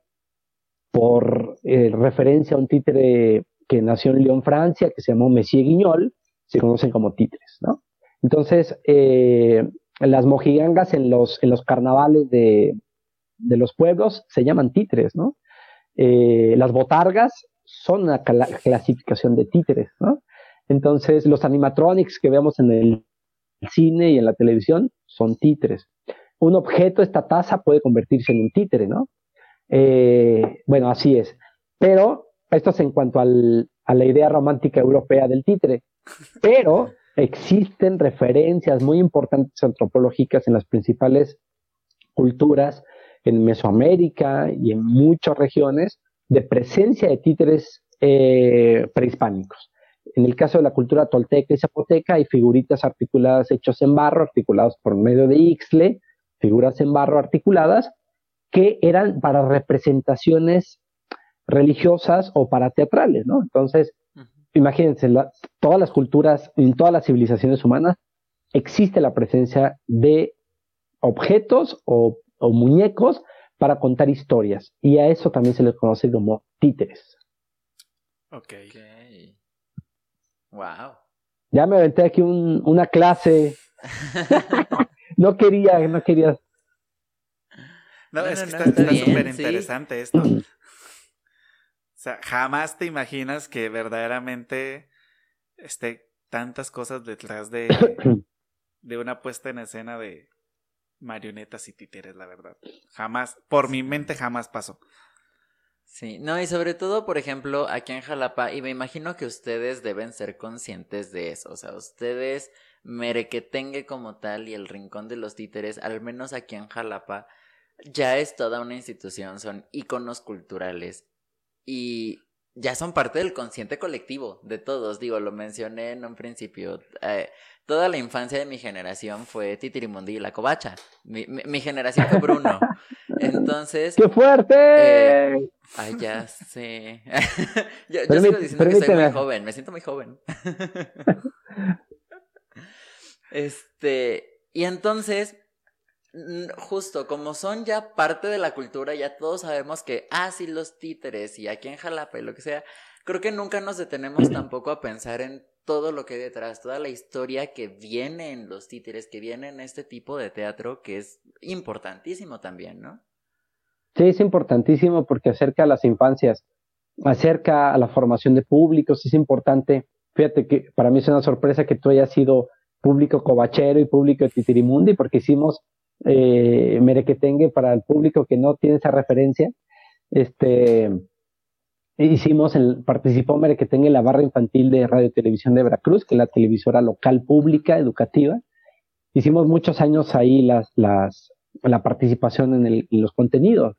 por eh, referencia a un títere que nació en Lyon, Francia, que se llamó Messier Guignol, se conocen como títeres. Entonces, las mojigangas en los, carnavales de, los pueblos se llaman títeres. Eh, las botargas son una clasificación de títeres. Entonces, los animatronics que vemos en el cine y en la televisión son títeres. Un objeto, esta taza, puede convertirse en un títere, ¿no? Eh, bueno, así es. Pero esto es en cuanto a la idea romántica europea del títere. Pero existen referencias muy importantes antropológicas en las principales culturas en Mesoamérica y en muchas regiones de presencia de títeres eh, prehispánicos. En el caso de la cultura tolteca y zapoteca hay figuritas articuladas hechas en barro, articuladas por medio de ixle, figuras en barro articuladas, que eran para representaciones religiosas o para teatrales, ¿no? Entonces, imagínense, todas las culturas, en todas las civilizaciones humanas, existe la presencia de objetos o o muñecos para contar historias. Y a eso también se les conoce como títeres. Ok. Wow. Ya me aventé aquí una clase. [LAUGHS] no quería, no quería. No, es que está súper interesante esto. O sea, jamás te imaginas que verdaderamente esté tantas cosas detrás de, de una puesta en escena de, marionetas y títeres, la verdad. Jamás, por mi mente jamás pasó. Sí, no, y sobre todo, por ejemplo, aquí en Jalapa, y me imagino que ustedes deben ser conscientes de eso, o sea, ustedes, Merequetengue como tal y el Rincón de los Títeres, al menos aquí en Jalapa, ya es toda una institución, son íconos culturales y ya son parte del consciente colectivo de todos. Digo, lo mencioné en un principio. Eh, toda la infancia de mi generación fue Titirimundi y la Covacha. Mi, mi, generación fue Bruno. [LAUGHS] Entonces. ¡Qué fuerte! Eh, ay, ya sé. [LAUGHS] yo, sigo diciendo que soy muy joven, me siento muy joven. [LAUGHS] este. Y entonces, justo como son ya parte de la cultura, ya todos sabemos que, ah, sí, los títeres y aquí en Jalapa y lo que sea, creo que nunca nos detenemos tampoco a pensar en todo lo que hay detrás, toda la historia que viene en los títeres, que viene en este tipo de teatro, que es importantísimo también, ¿no? Sí, es importantísimo porque acerca a las infancias, acerca a la formación de públicos, es importante. Fíjate que para mí es una sorpresa que tú hayas sido público cobachero y público de Titirimundi, porque hicimos eh, Merequetengue para el público que no tiene esa referencia. Este, hicimos, el, participó Merequetengue en la barra infantil de Radio Televisión de Veracruz, que es la televisora local pública educativa. Hicimos muchos años ahí las, las, la participación en, los contenidos,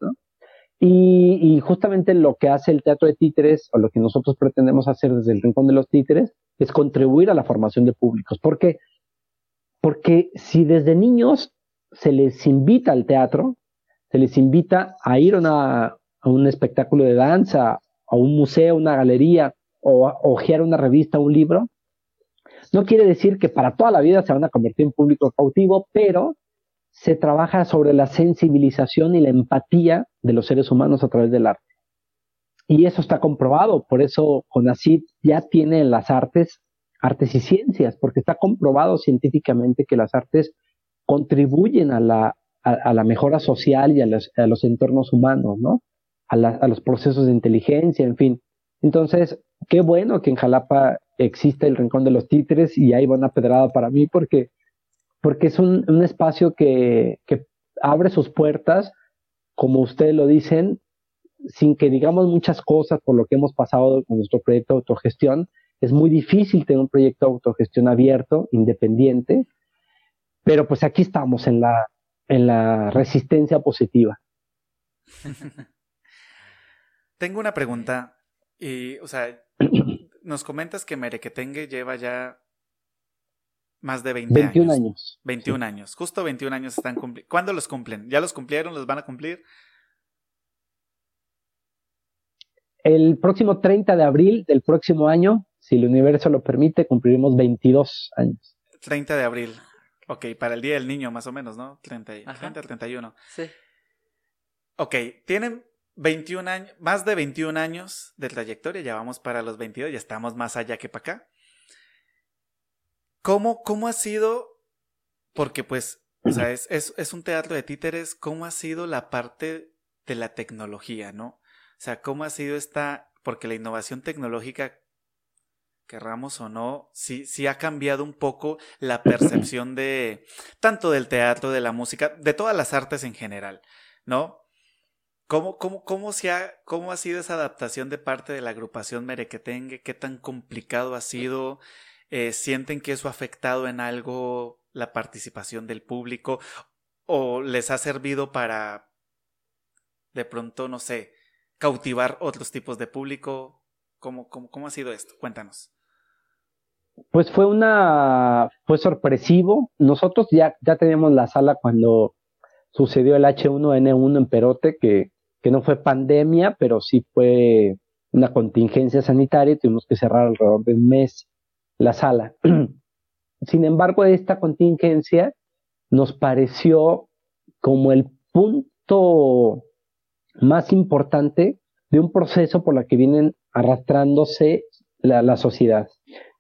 y, justamente lo que hace el teatro de títeres, o lo que nosotros pretendemos hacer desde el Rincón de los Títeres, es contribuir a la formación de públicos. ¿Por qué? Porque si desde niños se les invita al teatro, se les invita a ir a, un espectáculo de danza, a un museo, una galería, o a ojear una revista, un libro, no quiere decir que para toda la vida se van a convertir en público cautivo, pero se trabaja sobre la sensibilización y la empatía de los seres humanos a través del arte. Y eso está comprobado, por eso CONACYT ya tiene en las artes, artes y ciencias, porque está comprobado científicamente que las artes contribuyen a la, a, la mejora social y a los, a los entornos humanos, ¿no? A, los procesos de inteligencia, en fin. Entonces, qué bueno que en Jalapa existe el Rincón de los Títeres y hay buena pedrada para mí porque, porque es un, un espacio que, que abre sus puertas, como ustedes lo dicen, sin que digamos muchas cosas por lo que hemos pasado con nuestro proyecto de autogestión. Es muy difícil tener un proyecto de autogestión abierto, independiente, pero pues aquí estamos en la, en la resistencia positiva. [LAUGHS] Tengo una pregunta. Y, o sea, [CLEARS THROAT] nos comentas que Merequetengue lleva ya más de 20 21 años. 21 años. Justo 21 años están cumpliendo. ¿Cuándo los cumplen? ¿Ya los cumplieron? ¿Los van a cumplir? El próximo 30 de abril del próximo año, si el universo lo permite, cumpliremos 22 años. 30 de abril. Ok, para el Día del Niño más o menos, ¿no? 30, 30 31. Sí. Ok, tienen 21 años, más de 21 años de trayectoria, ya vamos para los 22, ya estamos más allá que para acá. ¿Cómo, cómo ha sido? Porque pues, o sea, es, es, es un teatro de títeres, ¿cómo ha sido la parte de la tecnología, ¿no? O sea, ¿cómo ha sido esta? Porque la innovación tecnológica querramos o no, sí, sí ha cambiado un poco la percepción de tanto del teatro, de la música, de todas las artes en general, ¿no? ¿Cómo, cómo, cómo, se ha, ¿Cómo ha sido esa adaptación de parte de la agrupación Merequetengue? ¿Qué tan complicado ha sido? Eh, ¿Sienten que eso ha afectado en algo la participación del público? ¿O les ha servido para, de pronto, no sé, cautivar otros tipos de público? ¿Cómo, cómo, cómo ha sido esto? Cuéntanos. Pues fue una, fue sorpresivo. Nosotros ya, ya teníamos la sala cuando sucedió el H1N1 en Perote, que, que no fue pandemia, pero sí fue una contingencia sanitaria y tuvimos que cerrar alrededor de un mes la sala. [CLEARS THROAT] Sin embargo, esta contingencia nos pareció como el punto más importante de un proceso por la que vienen arrastrándose la, sociedad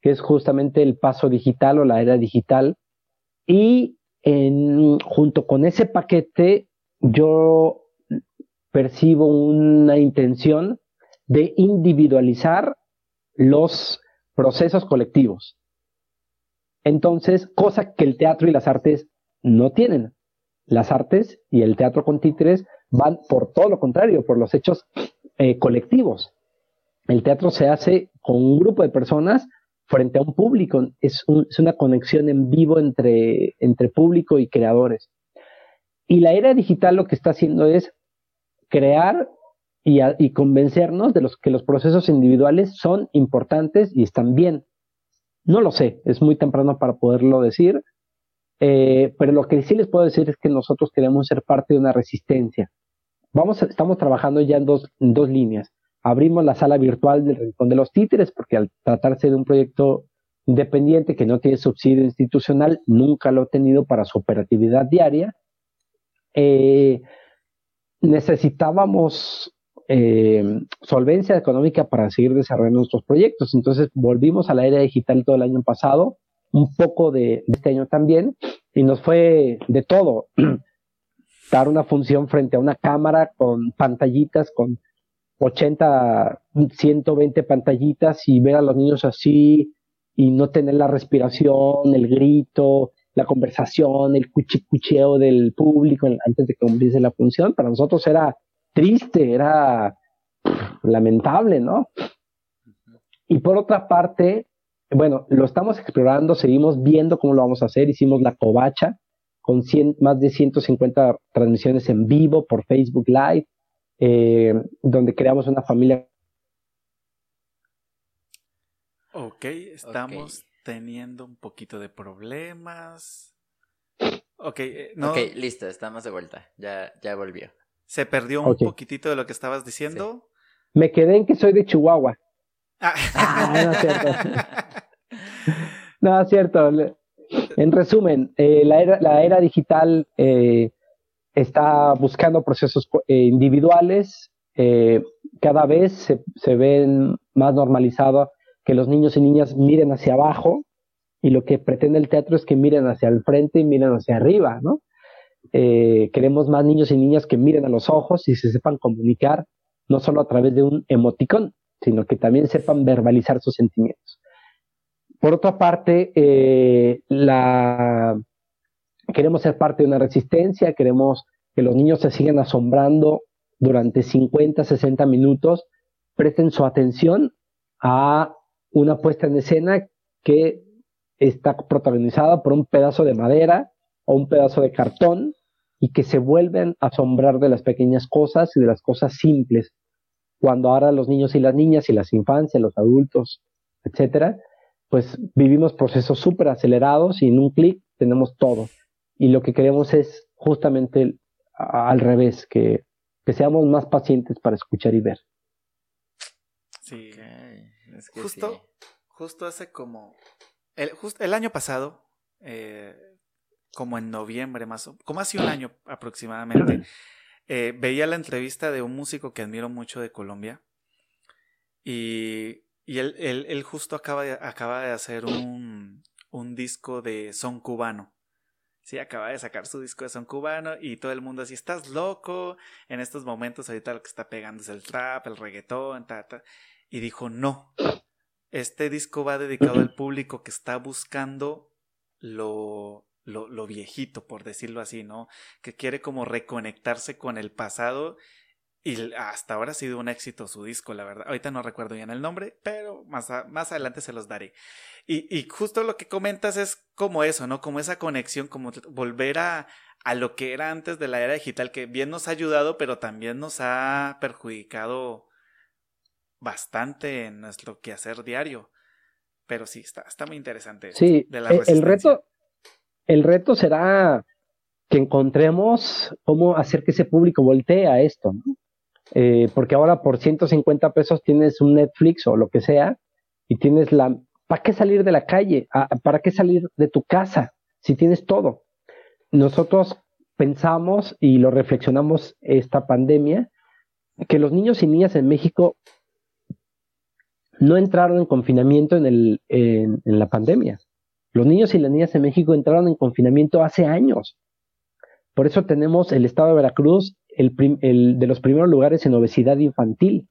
que es justamente el paso digital o la era digital. Y junto con ese paquete, yo percibo una intención de individualizar los procesos colectivos. Entonces, cosa que el teatro y las artes no tienen. Las artes y el teatro con títeres van por todo lo contrario, por los hechos eh, colectivos. El teatro se hace con un grupo de personas frente a un público. Es, una conexión en vivo entre, entre público y creadores. Y la era digital lo que está haciendo es crear y, convencernos de los que los procesos individuales son importantes y están bien. No lo sé, es muy temprano para poderlo decir, eh, pero lo que sí les puedo decir es que nosotros queremos ser parte de una resistencia, vamos, estamos trabajando ya en dos, dos líneas. Abrimos la sala virtual del Rincón de los Títeres, porque al tratarse de un proyecto independiente que no tiene subsidio institucional, nunca lo ha tenido para su operatividad diaria. Eh, necesitábamos eh, solvencia económica para seguir desarrollando nuestros proyectos. Entonces volvimos a la era digital todo el año pasado, un poco de, este año también, y nos fue de todo. [CLEARS THROAT] Dar una función frente a una cámara con pantallitas, con 80, 120 pantallitas y ver a los niños así y no tener la respiración, el grito, la conversación, el cuchicucheo del público antes de que comience la función, para nosotros era triste, era lamentable, ¿no? Y por otra parte, bueno, lo estamos explorando, seguimos viendo cómo lo vamos a hacer, hicimos la covacha con más de 150 transmisiones en vivo por Facebook Live, eh, donde creamos una familia Ok, estamos teniendo un poquito de problemas. Ok, eh, no. Ok, listo, estamos de vuelta. Ya, ya volvió. ¿Se perdió un poquitito de lo que estabas diciendo? Me quedé en que soy de Chihuahua. Ah. ah no, es cierto. no, es cierto. [LAUGHS] En resumen, eh, la, era, la era digital eh, está buscando procesos individuales. cada vez se, se ven más normalizados que los niños y niñas miren hacia abajo y lo que pretende el teatro es que miren hacia el frente y miren hacia arriba, ¿no? Eh, queremos más niños y niñas que miren a los ojos y se sepan comunicar, no solo a través de un emoticón, sino que también sepan verbalizar sus sentimientos. Por otra parte, eh, la... queremos ser parte de una resistencia, queremos que los niños se sigan asombrando durante 50, 60 minutos, presten su atención a una puesta en escena que está protagonizada por un pedazo de madera o un pedazo de cartón y que se vuelven a asombrar de las pequeñas cosas y de las cosas simples. Cuando ahora los niños y las niñas y las infancias, los adultos, etcétera, pues vivimos procesos súper acelerados y en un clic tenemos todo. Y lo que queremos es justamente al revés, que, que seamos más pacientes para escuchar y ver. Sí justo, justo hace como. El, el año pasado, eh, como en noviembre más o como hace un año aproximadamente, eh, veía la entrevista de un músico que admiro mucho de Colombia. Y, y él, él, justo acaba de, acaba de hacer un, un disco de son cubano. Sí, acaba de sacar su disco de son cubano y todo el mundo así, estás loco. En estos momentos ahorita lo que está pegando es el trap, el reggaetón, ta, ta y dijo, no, este disco va dedicado al público que está buscando lo, lo, lo, viejito, por decirlo así, ¿no? Que quiere como reconectarse con el pasado y hasta ahora ha sido un éxito su disco, la verdad. Ahorita no recuerdo bien el nombre, pero más, más adelante se los daré. Y, y, justo lo que comentas es como eso, ¿no? Como esa conexión, como volver a, a lo que era antes de la era digital, que bien nos ha ayudado, pero también nos ha perjudicado bastante en nuestro quehacer diario. Pero sí, está, está muy interesante. Sí, e, el reto, el reto será que encontremos cómo hacer que ese público voltee a esto, eh, porque ahora por 150 pesos tienes un Netflix o lo que sea y tienes la... ¿Para qué salir de la calle? Ah, ¿Para qué salir de tu casa si tienes todo? Nosotros pensamos y lo reflexionamos esta pandemia, que los niños y niñas en México no entraron en confinamiento en, el, en, la pandemia. Los niños y las niñas en México entraron en confinamiento hace años. Por eso tenemos el estado de Veracruz el, de los primeros lugares en obesidad infantil.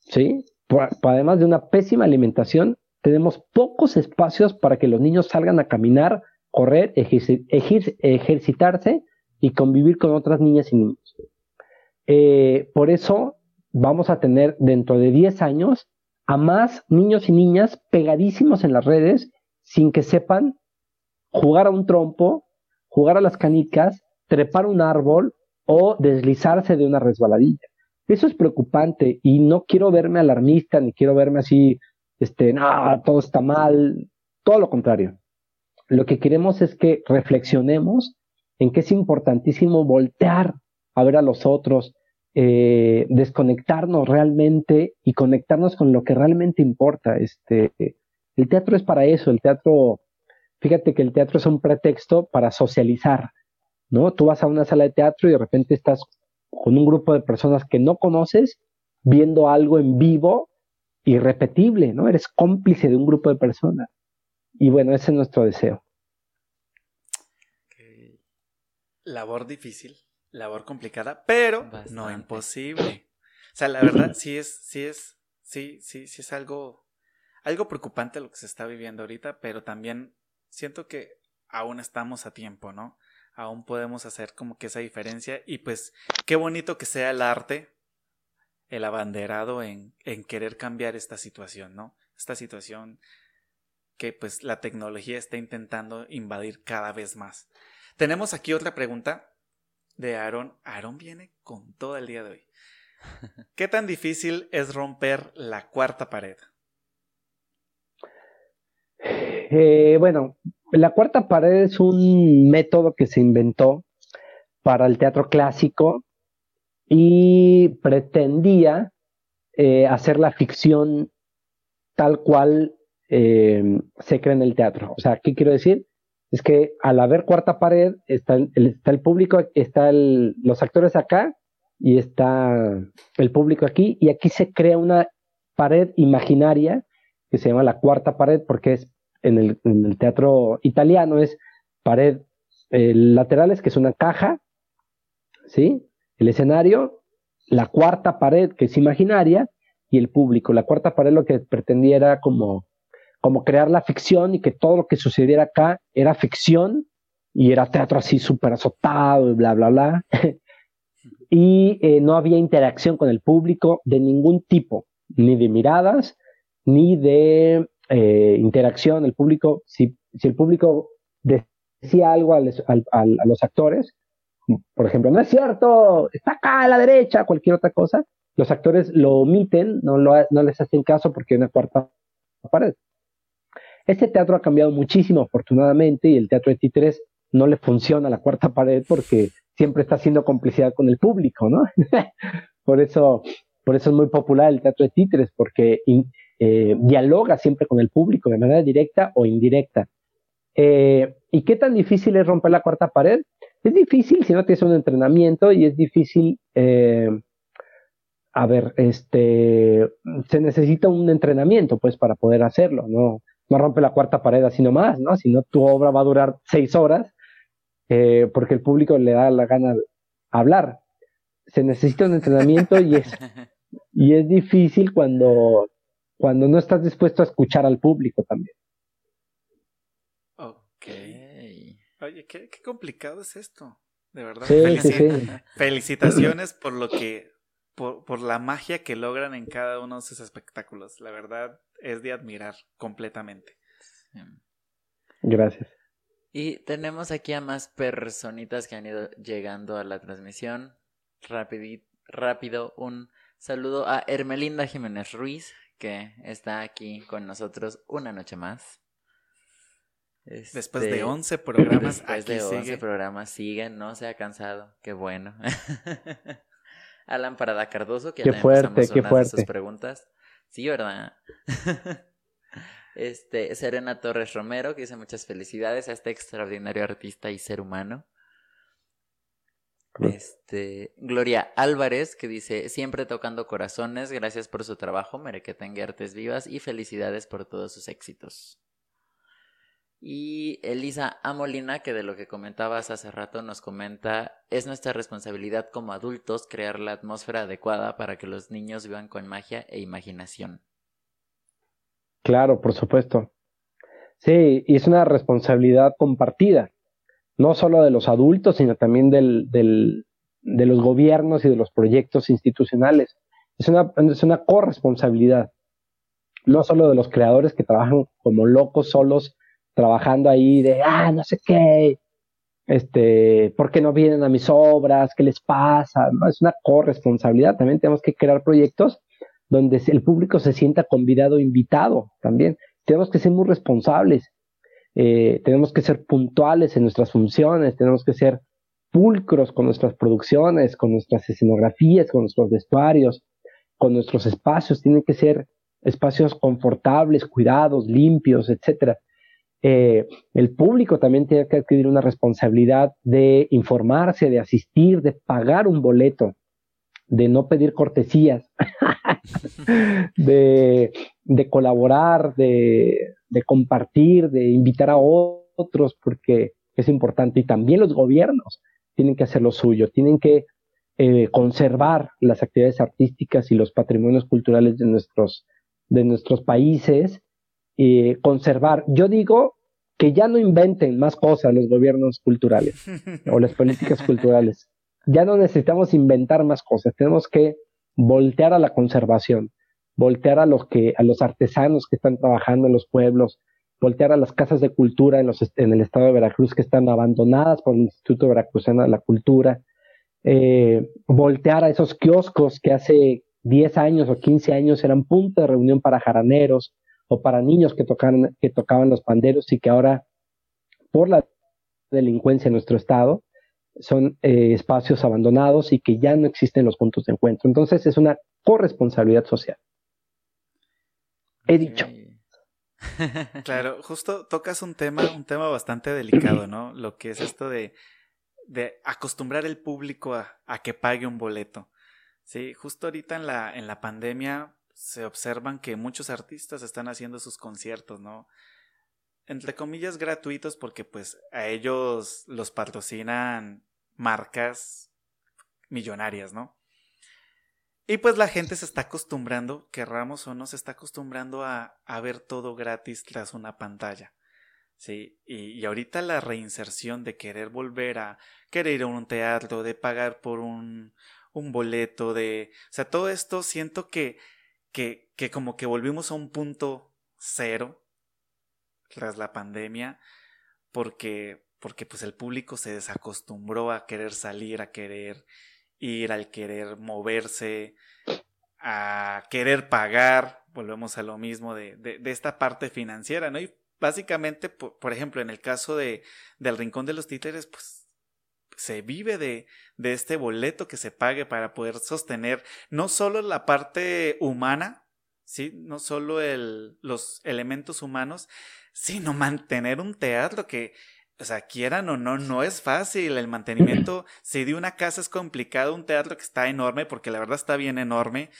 ¿sí? además de una pésima alimentación, tenemos pocos espacios para que los niños salgan a caminar, correr, ejercitarse y convivir con otras niñas y niños. Eh, por eso vamos a tener dentro de 10 años a más niños y niñas pegadísimos en las redes sin que sepan jugar a un trompo, jugar a las canicas, trepar un árbol o deslizarse de una resbaladilla. Eso es preocupante y no quiero verme alarmista ni quiero verme así, este, no, todo está mal, todo lo contrario. Lo que queremos es que reflexionemos en que es importantísimo voltear a ver a los otros, eh, desconectarnos realmente y conectarnos con lo que realmente importa. Este, el teatro es para eso, el teatro, fíjate que el teatro es un pretexto para socializar, ¿no? Tú vas a una sala de teatro y de repente estás con un grupo de personas que no conoces viendo algo en vivo irrepetible, ¿no? Eres cómplice de un grupo de personas. Y bueno, ese es nuestro deseo. Labor difícil, labor complicada, pero no imposible. O sea, la verdad sí es, sí es, sí, sí, sí es algo, algo preocupante lo que se está viviendo ahorita, pero también siento que aún estamos a tiempo, ¿no? Aún podemos hacer como que esa diferencia y pues qué bonito que sea el arte el abanderado en, en querer cambiar esta situación, ¿no? Esta situación que pues la tecnología está intentando invadir cada vez más. Tenemos aquí otra pregunta de Aaron. Aaron viene con todo el día de hoy. [LAUGHS] ¿Qué tan difícil es romper la cuarta pared? Eh, bueno, la cuarta pared es un método que se inventó para el teatro clásico y pretendía eh, hacer la ficción tal cual eh, se cree en el teatro. O sea, ¿qué quiero decir? es que al haber cuarta pared, está el, está el público, está el, los actores acá y está el público aquí, y aquí se crea una pared imaginaria que se llama la cuarta pared, porque es en el, teatro italiano es pared eh, laterales, que es una caja, ¿sí? El escenario, la cuarta pared, que es imaginaria, y el público. La cuarta pared lo que pretendiera como como crear la ficción y que todo lo que sucediera acá era ficción y era teatro así súper azotado y bla, bla, bla. [LAUGHS] y eh, no había interacción con el público de ningún tipo, ni de miradas, ni de eh, interacción. El público, si, si, el público decía algo a, los actores, por ejemplo, no es cierto, está acá a la derecha, cualquier otra cosa, los actores lo omiten, no, lo, no les hacen caso porque hay una cuarta pared. Este teatro ha cambiado muchísimo, afortunadamente, y el teatro de títeres no le funciona la cuarta pared porque siempre está haciendo complicidad con el público, ¿no? [LAUGHS] por eso, por eso es muy popular el teatro de títeres, porque eh, dialoga siempre con el público de manera directa o indirecta. Eh, ¿Y qué tan difícil es romper la cuarta pared? Es difícil si no tienes un entrenamiento y es difícil, eh, a ver, este, se necesita un entrenamiento pues para poder hacerlo, ¿no? no rompe la cuarta pared así nomás, ¿no? Si no, tu obra va a durar seis horas eh, porque el público le da la gana hablar. Se necesita un entrenamiento y es, [LAUGHS] y es difícil cuando, cuando no estás dispuesto a escuchar al público también. Ok. Oye, qué, complicado es esto. De verdad. Felicitaciones por lo que, por, por la magia que logran en cada uno de esos espectáculos. La verdad, es de admirar completamente. Gracias. Y tenemos aquí a más personitas que han ido llegando a la transmisión. rápido, un saludo a Hermelinda Jiménez Ruiz, que está aquí con nosotros una noche más. después de 11 este, programas, después de 11 programas, sigue, no se ha cansado. Qué bueno. [LAUGHS] Alan Parada Cardoso, que qué fuerte, qué fuerte. sus preguntas. Sí, ¿verdad? [LAUGHS] este, Serena Torres Romero, que dice muchas felicidades a este extraordinario artista y ser humano. Este, Gloria Álvarez, que dice, siempre tocando corazones, gracias por su trabajo, mere que tenga artes vivas y felicidades por todos sus éxitos. Y Elisa Amolina, que de lo que comentabas hace rato, nos comenta, es nuestra responsabilidad como adultos crear la atmósfera adecuada para que los niños vivan con magia e imaginación. Claro, por supuesto. Sí, y es una responsabilidad compartida, no solo de los adultos, sino también del, del, de los gobiernos y de los proyectos institucionales. Es una, es una corresponsabilidad, no solo de los creadores que trabajan como locos solos trabajando ahí de, ah, no sé qué, este, ¿por qué no vienen a mis obras? ¿Qué les pasa? Es una corresponsabilidad. También tenemos que crear proyectos donde el público se sienta convidado, invitado también. Tenemos que ser muy responsables. Eh, tenemos que ser puntuales en nuestras funciones, tenemos que ser pulcros con nuestras producciones, con nuestras escenografías, con nuestros vestuarios, con nuestros espacios, tienen que ser espacios confortables, cuidados, limpios, etcétera. Eh, el público también tiene que adquirir una responsabilidad de informarse, de asistir, de pagar un boleto, de no pedir cortesías, [LAUGHS] [LAUGHS] de, colaborar, de, compartir, de invitar a otros, porque es importante. Y también los gobiernos tienen que hacer lo suyo, tienen que eh, conservar las actividades artísticas y los patrimonios culturales de nuestros, de nuestros países, conservar. Yo digo que ya no inventen más cosas los gobiernos culturales [LAUGHS] o las políticas culturales. Ya no necesitamos inventar más cosas, tenemos que voltear a la conservación, voltear a los que a los artesanos que están trabajando en los pueblos, voltear a las casas de cultura en, los, en el estado de Veracruz que están abandonadas por el Instituto Veracruzano de la Cultura, eh, voltear a esos kioscos que hace 10 años o 15 años eran punto de reunión para jaraneros o para niños que, tocaban, que tocaban los panderos y que ahora, por la delincuencia en nuestro estado, son eh, espacios abandonados y que ya no existen los puntos de encuentro. Entonces es una corresponsabilidad social. He dicho. [LAUGHS] Claro, justo tocas un tema, un tema bastante delicado, ¿no? Lo que es esto de, de acostumbrar el público a, a, que pague un boleto. Sí, justo ahorita en la, en la pandemia se observan que muchos artistas están haciendo sus conciertos, ¿no? Entre comillas gratuitos porque pues a ellos los patrocinan marcas millonarias, ¿no? Y pues la gente se está acostumbrando, querramos o no, se está acostumbrando a, ver todo gratis tras una pantalla. Sí, y, ahorita la reinserción de querer volver a querer ir a un teatro, de pagar por un, un boleto, de... O sea, todo esto siento que, que como que volvimos a un punto cero tras la pandemia, porque, porque pues el público se desacostumbró a querer salir, a querer ir, al querer moverse, a querer pagar, volvemos a lo mismo de, de, esta parte financiera, ¿no? Y básicamente, por, ejemplo, en el caso de, del Rincón de los Títeres, pues se vive de, de este boleto que se pague para poder sostener no solo la parte humana, ¿sí? No solo el, los elementos humanos, sino mantener un teatro que o sea, quieran o no, no es fácil. El mantenimiento, [CLEARS THROAT] si de una casa es complicado, un teatro que está enorme, porque la verdad está bien enorme.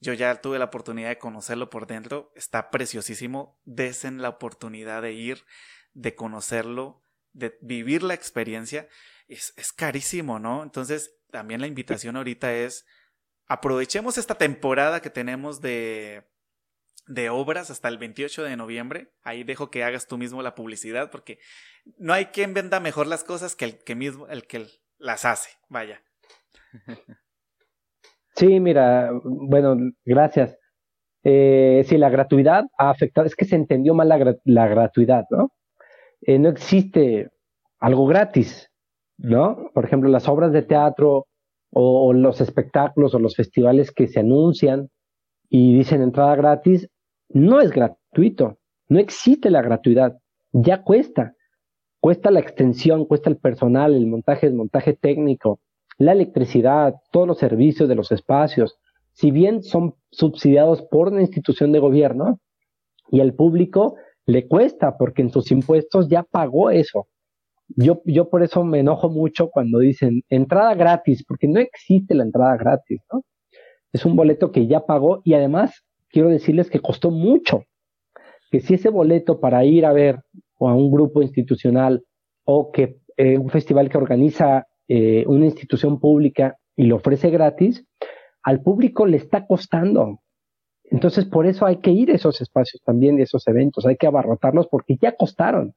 Yo ya tuve la oportunidad de conocerlo por dentro, está preciosísimo. Desen la oportunidad de ir, de conocerlo, de vivir la experiencia. Es, es carísimo, ¿no? Entonces, también la invitación ahorita es, aprovechemos esta temporada que tenemos de, de obras hasta el 28 de noviembre. Ahí dejo que hagas tú mismo la publicidad porque no hay quien venda mejor las cosas que el que mismo el que las hace, vaya. Sí, mira, bueno, gracias. Eh, sí, la gratuidad ha afectado, es que se entendió mal la, gratuidad, ¿no? Eh, no existe algo gratis, ¿no? Por ejemplo, las obras de teatro o los espectáculos o los festivales que se anuncian y dicen entrada gratis, no es gratuito, no existe la gratuidad, ya cuesta. Cuesta la extensión, cuesta el personal, el montaje, el montaje técnico, la electricidad, todos los servicios de los espacios. Si bien son subsidiados por una institución de gobierno y al público le cuesta porque en sus impuestos ya pagó eso. Yo, yo por eso me enojo mucho cuando dicen entrada gratis, porque no existe la entrada gratis, ¿no? Es un boleto que ya pagó y además quiero decirles que costó mucho. Que si ese boleto para ir a ver o a un grupo institucional o que eh, un festival que organiza eh, una institución pública y lo ofrece gratis, al público le está costando. Entonces, por eso hay que ir a esos espacios también, de esos eventos, hay que abarrotarlos porque ya costaron.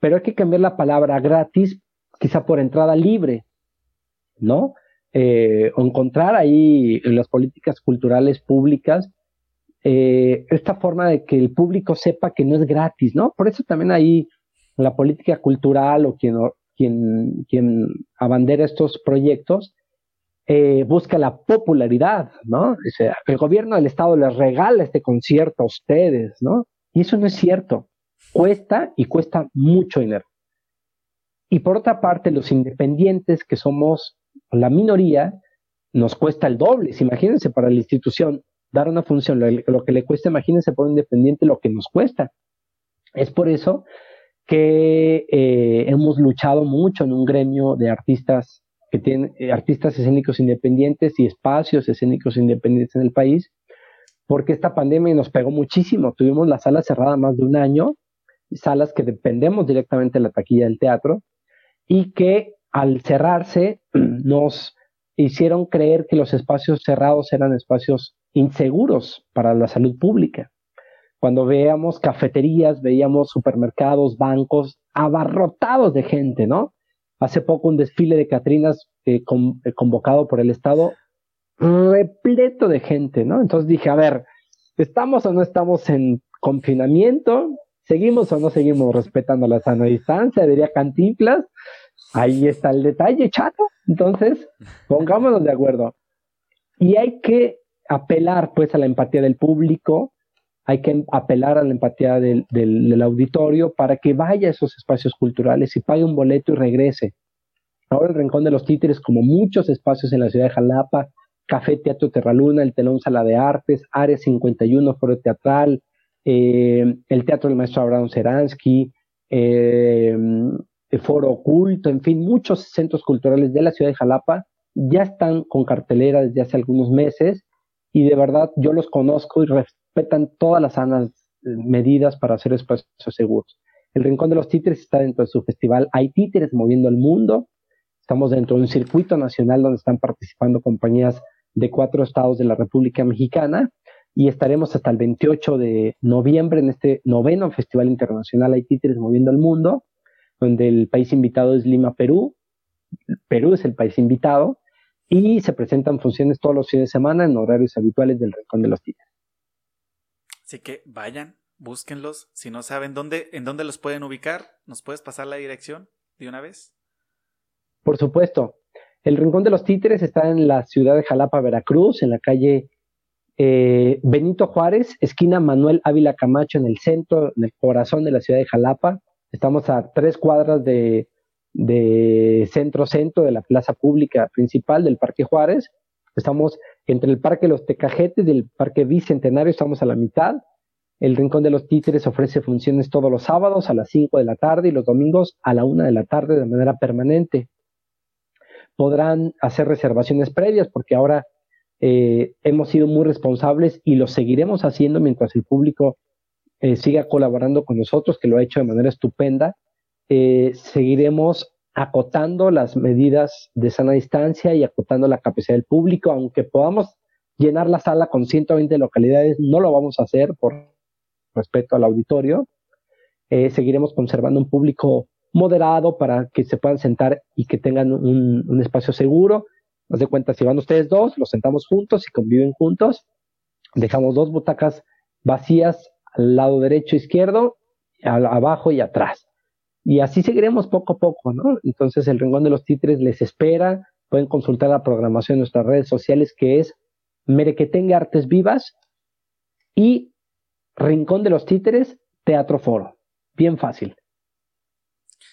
Pero hay que cambiar la palabra gratis, quizá por entrada libre, ¿no? Eh, encontrar ahí en las políticas culturales públicas eh, esta forma de que el público sepa que no es gratis, ¿no? Por eso también ahí la política cultural o quien, quien, abandera estos proyectos eh, busca la popularidad, ¿no? El gobierno del Estado les regala este concierto a ustedes, ¿no? Y eso no es cierto. Cuesta y cuesta mucho dinero. Y por otra parte, los independientes, que somos la minoría, nos cuesta el doble. Imagínense para la institución dar una función, lo, que le cuesta, imagínense por independiente lo que nos cuesta. Es por eso que eh, hemos luchado mucho en un gremio de artistas que tienen eh, artistas escénicos independientes y espacios escénicos independientes en el país, porque esta pandemia nos pegó muchísimo. Tuvimos la sala cerrada más de un año, salas que dependemos directamente de la taquilla del teatro y que al cerrarse [CLEARS THROAT] nos hicieron creer que los espacios cerrados eran espacios inseguros para la salud pública. Cuando veíamos cafeterías, veíamos supermercados, bancos abarrotados de gente, ¿no? Hace poco un desfile de Catrinas eh, eh, convocado por el Estado repleto de gente, ¿no? Entonces dije, a ver, ¿estamos o no estamos en confinamiento? ¿Seguimos o no seguimos respetando la sana distancia? Diría Cantinflas. Ahí está el detalle, chato. Entonces, pongámonos de acuerdo. Y hay que apelar pues a la empatía del público, hay que apelar a la empatía del, auditorio para que vaya a esos espacios culturales y pague un boleto y regrese. Ahora el Rincón de los Títeres, como muchos espacios en la ciudad de Jalapa, Café Teatro Terraluna, el Telón Sala de Artes, Área 51, Foro Teatral, eh, el Teatro del Maestro Abraham Seransky, eh, el Foro Oculto, en fin, muchos centros culturales de la ciudad de Jalapa ya están con cartelera desde hace algunos meses y de verdad yo los conozco y respetan todas las sanas eh, medidas para hacer espacios seguros. El Rincón de los Títeres está dentro de su festival Hay Títeres Moviendo el Mundo. Estamos dentro de un circuito nacional donde están participando compañías de cuatro estados de la República Mexicana y estaremos hasta el 28 de noviembre en este noveno Festival Internacional Hay Títeres Moviendo el Mundo, donde el país invitado es Lima, Perú. Perú es el país invitado y se presentan funciones todos los fines de semana en horarios habituales del Rincón de los Títeres. Así que vayan, búsquenlos. Si no saben dónde, en dónde los pueden ubicar, ¿nos puedes pasar la dirección de una vez? Por supuesto. El Rincón de los Títeres está en la ciudad de Jalapa, Veracruz, en la calle eh, Benito Juárez, esquina Manuel Ávila Camacho, en el centro, en el corazón de la ciudad de Jalapa. Estamos a tres cuadras de de centro-centro de la plaza pública principal del Parque Juárez. Estamos entre el Parque Los Tecajetes y el Parque Bicentenario, estamos a la mitad. El Rincón de los Títeres ofrece funciones todos los sábados a las 5 de la tarde y los domingos a la 1 de la tarde de manera permanente. Podrán hacer reservaciones previas porque ahora eh, hemos sido muy responsables y lo seguiremos haciendo mientras el público eh, siga colaborando con nosotros, que lo ha hecho de manera estupenda eh, seguiremos acotando las medidas de sana distancia y acotando la capacidad del público, aunque podamos llenar la sala con 120 localidades, no lo vamos a hacer por respeto al auditorio. Eh, seguiremos conservando un público moderado para que se puedan sentar y que tengan un, espacio seguro. Haz de cuenta, si van ustedes dos, los sentamos juntos y conviven juntos. Dejamos dos butacas vacías al lado derecho, izquierdo, abajo y atrás. Y así seguiremos poco a poco, ¿no? Entonces el Rincón de los Títeres les espera. Pueden consultar la programación en nuestras redes sociales que es Merequetengue Artes Vivas y Rincón de los Títeres Teatro Foro. Bien fácil.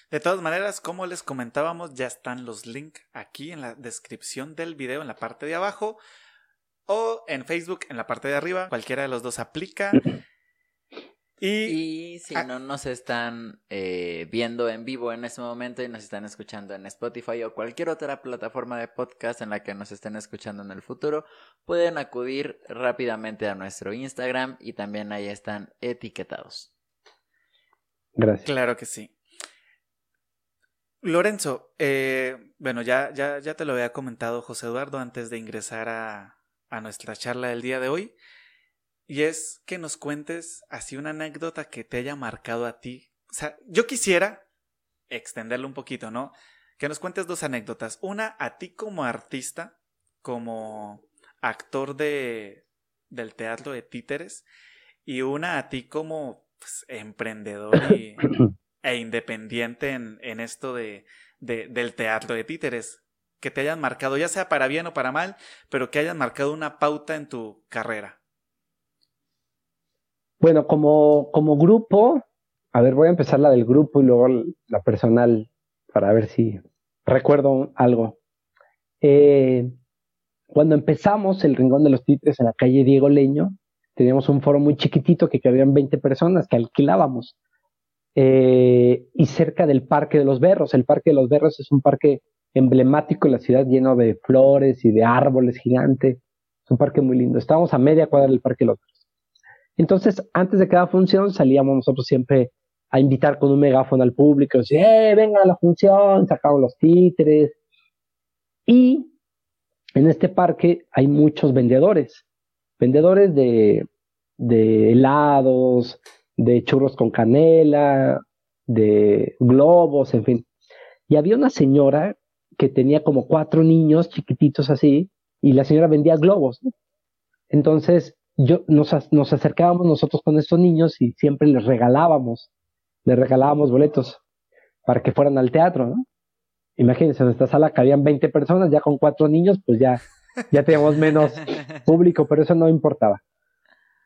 De todas maneras, como les comentábamos, ya están los links aquí en la descripción del video en la parte de abajo o en Facebook en la parte de arriba. Cualquiera de los dos aplica. [CLEARS THROAT] Y, si no nos están eh, viendo en vivo en este momento y nos están escuchando en Spotify o cualquier otra plataforma de podcast en la que nos estén escuchando en el futuro, pueden acudir rápidamente a nuestro Instagram y también ahí están etiquetados. Gracias. Claro que sí. Lorenzo, eh, bueno, ya, ya, ya te lo había comentado José Eduardo antes de ingresar a, a nuestra charla del día de hoy. Y es que nos cuentes así una anécdota que te haya marcado a ti. O sea, yo quisiera extenderlo un poquito, ¿no? Que nos cuentes dos anécdotas. Una a ti como artista, como actor de, del teatro de títeres, y una a ti como pues, emprendedor [COUGHS] e independiente en, en esto de, de, del teatro de títeres. Que te hayan marcado, ya sea para bien o para mal, pero que hayan marcado una pauta en tu carrera. Bueno, como, como grupo, a ver, voy a empezar la del grupo y luego la personal. para ver si recuerdo algo. Eh, cuando empezamos el Rincón de los Títeres en la calle Diego Leño, teníamos un foro muy chiquitito que cabían 20 personas que alquilábamos. Eh, y cerca del Parque de los Berros. El Parque de los Berros es un parque emblemático en la ciudad lleno de flores y de árboles gigantes. Es un parque muy lindo. Estábamos a media cuadra del Parque de los. Entonces, antes de cada función salíamos nosotros siempre a invitar con un megáfono al público, decir, ¡eh, venga a la función! Sacamos los títeres. Y en este parque hay muchos vendedores, vendedores de, helados, de churros con canela, de globos, en fin. Y había una señora que tenía como cuatro niños chiquititos así, y la señora vendía globos. Entonces, yo, nos, nos acercábamos nosotros con estos niños y siempre les regalábamos, les regalábamos boletos para que fueran al teatro, ¿no? Imagínense, en esta sala cabían 20 personas, ya con cuatro niños, pues ya, ya teníamos menos [LAUGHS] público, pero eso no importaba.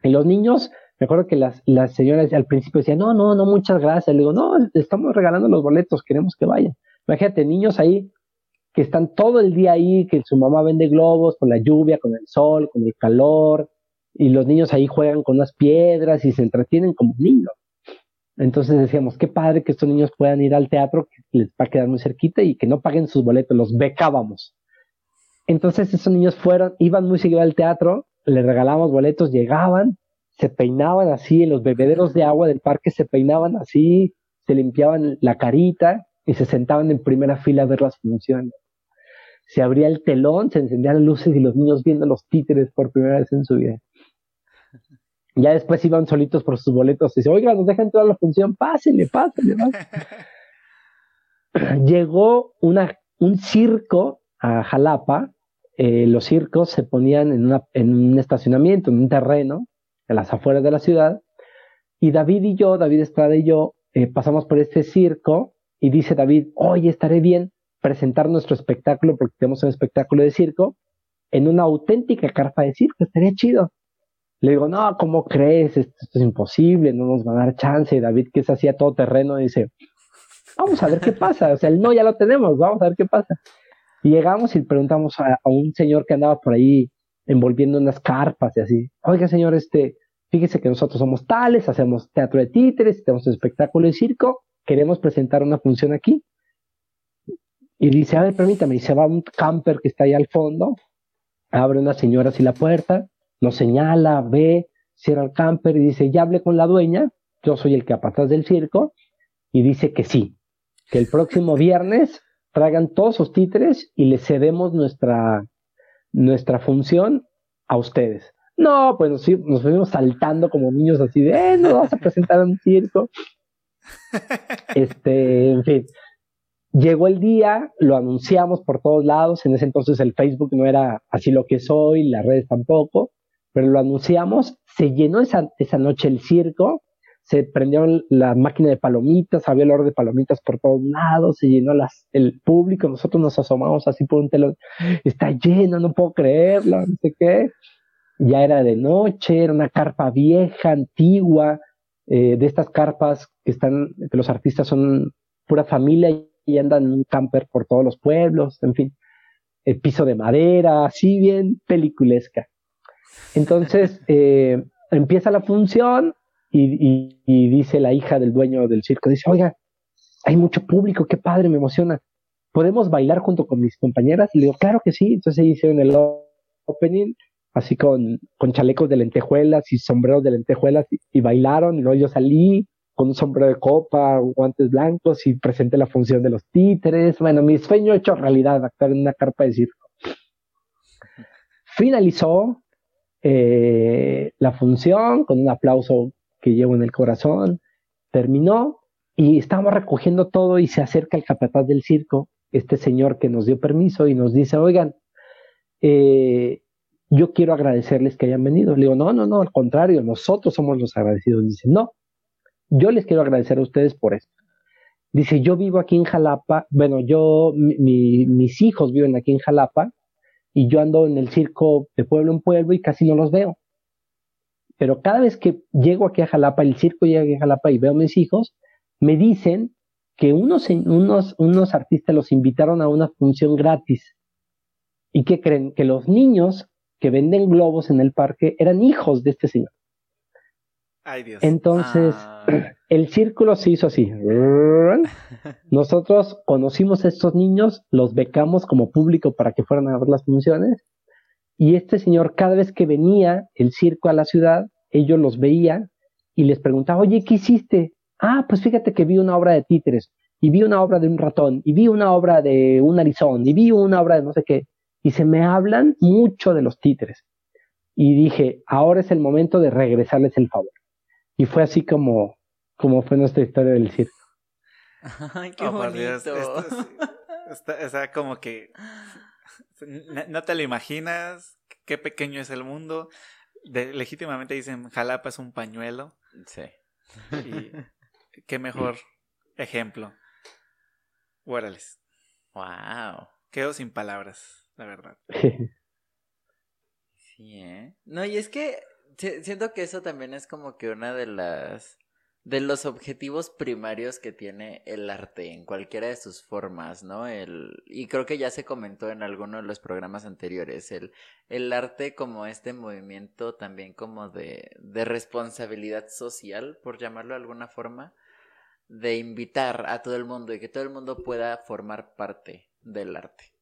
Y los niños, me acuerdo que las, las señoras al principio decían, no, no, no, muchas gracias. Le digo, no, estamos regalando los boletos, queremos que vayan. Imagínate, niños ahí que están todo el día ahí, que su mamá vende globos con la lluvia, con el sol, con el calor, y los niños ahí juegan con unas piedras y se entretienen como niños. Entonces decíamos, qué padre que estos niños puedan ir al teatro, que les va a quedar muy cerquita y que no paguen sus boletos, los becábamos. Entonces esos niños fueron, iban muy seguido al teatro, les regalábamos boletos, llegaban, se peinaban así, en los bebederos de agua del parque se peinaban así, se limpiaban la carita y se sentaban en primera fila a ver las funciones. Se abría el telón, se encendían las luces y los niños viendo los títeres por primera vez en su vida. Ya después iban solitos por sus boletos y dice, oiga, nos dejan entrar a la función, pásenle, pásenle. [LAUGHS] Llegó una, un circo a Jalapa, eh, los circos se ponían en, una, en un estacionamiento, en un terreno, en las afueras de la ciudad, y David y yo, David Estrada y yo, eh, pasamos por este circo y dice David, oye, estaré bien presentar nuestro espectáculo, porque tenemos un espectáculo de circo, en una auténtica carpa de circo, estaría chido. Le digo, no, ¿cómo crees? Esto, es imposible, no nos va a dar chance. David, que es así todo terreno, dice, vamos a ver qué pasa. O sea, el no ya lo tenemos, vamos a ver qué pasa. Llegamos y preguntamos a, un señor que andaba por ahí envolviendo unas carpas y así. Oiga, señor, este, fíjese que nosotros somos tales, hacemos teatro de títeres, tenemos espectáculo de circo, queremos presentar una función aquí. Y dice, a ver, permítame, y se va un camper que está ahí al fondo, abre una señora así la puerta, nos señala, ve, cierra el camper y dice, ya hablé con la dueña, yo soy el capataz del circo, y dice que sí, que el próximo [LAUGHS] viernes traigan todos sus títeres y les cedemos nuestra, nuestra función a ustedes. No, pues nos, nos fuimos saltando como niños así de, eh, nos vas a presentar un circo. [LAUGHS] Este, en fin. Llegó el día, lo anunciamos por todos lados. En ese entonces el Facebook no era así lo que es hoy, las redes tampoco pero lo anunciamos, se llenó esa, esa noche el circo, se prendió la máquina de palomitas, había olor de palomitas por todos lados, se llenó las, el público, nosotros nos asomamos así por un telón, está lleno, no puedo creerlo, no sé qué. Ya era de noche, era una carpa vieja, antigua, eh, de estas carpas que están, que los artistas son pura familia y andan en un camper por todos los pueblos, en fin, el piso de madera, así bien peliculesca. Entonces, eh, empieza la función y, dice la hija del dueño del circo, dice, oiga, hay mucho público, qué padre, me emociona. ¿Podemos bailar junto con mis compañeras? Y le digo, claro que sí. Entonces hicieron el opening, así con, con chalecos de lentejuelas y sombreros de lentejuelas, y, bailaron. Y luego yo salí con un sombrero de copa, guantes blancos, y presenté la función de los títeres. Bueno, mi sueño hecho realidad, actuar en una carpa de circo. Finalizó, eh, la función con un aplauso que llevo en el corazón. Terminó y estábamos recogiendo todo y se acerca el capataz del circo, este señor que nos dio permiso y nos dice, oigan, eh, yo quiero agradecerles que hayan venido. Le digo, no, no, no, al contrario, nosotros somos los agradecidos. Dice, no, yo les quiero agradecer a ustedes por esto. Dice, yo vivo aquí en Jalapa, bueno, yo, mis hijos viven aquí en Jalapa, y yo ando en el circo de pueblo en pueblo y casi no los veo. Pero cada vez que llego aquí a Jalapa, el circo llega aquí a Jalapa y veo a mis hijos, me dicen que unos, unos, unos artistas los invitaron a una función gratis. ¿Y que creen? Que los niños que venden globos en el parque eran hijos de este señor. Ay, Dios. Entonces, ah. el círculo se hizo así. Nosotros conocimos a estos niños, los becamos como público para que fueran a ver las funciones. Y este señor, cada vez que venía el circo a la ciudad, ellos los veían y les preguntaba, oye, ¿qué hiciste? Ah, pues fíjate que vi una obra de títeres, y vi una obra de un ratón, y vi una obra de un arizón, y vi una obra de no sé qué. Y se me hablan mucho de los títeres. Y dije, ahora es el momento de regresarles el favor. Y fue así como, como fue nuestra historia del circo. [LAUGHS] Ay, qué oh, bonito. [LAUGHS] está, como que no te lo imaginas, qué pequeño es el mundo. legítimamente dicen, Jalapa es un pañuelo. Sí. Y qué mejor ejemplo. Guárales. Wow. Quedo sin palabras, la verdad. [LAUGHS] Sí, ¿eh? No, y es que siento que eso también es como que una de las de los objetivos primarios que tiene el arte en cualquiera de sus formas, ¿no? El, y creo que ya se comentó en alguno de los programas anteriores, el, el arte como este movimiento también como de, de responsabilidad social, por llamarlo de alguna forma, de invitar a todo el mundo y que todo el mundo pueda formar parte del arte.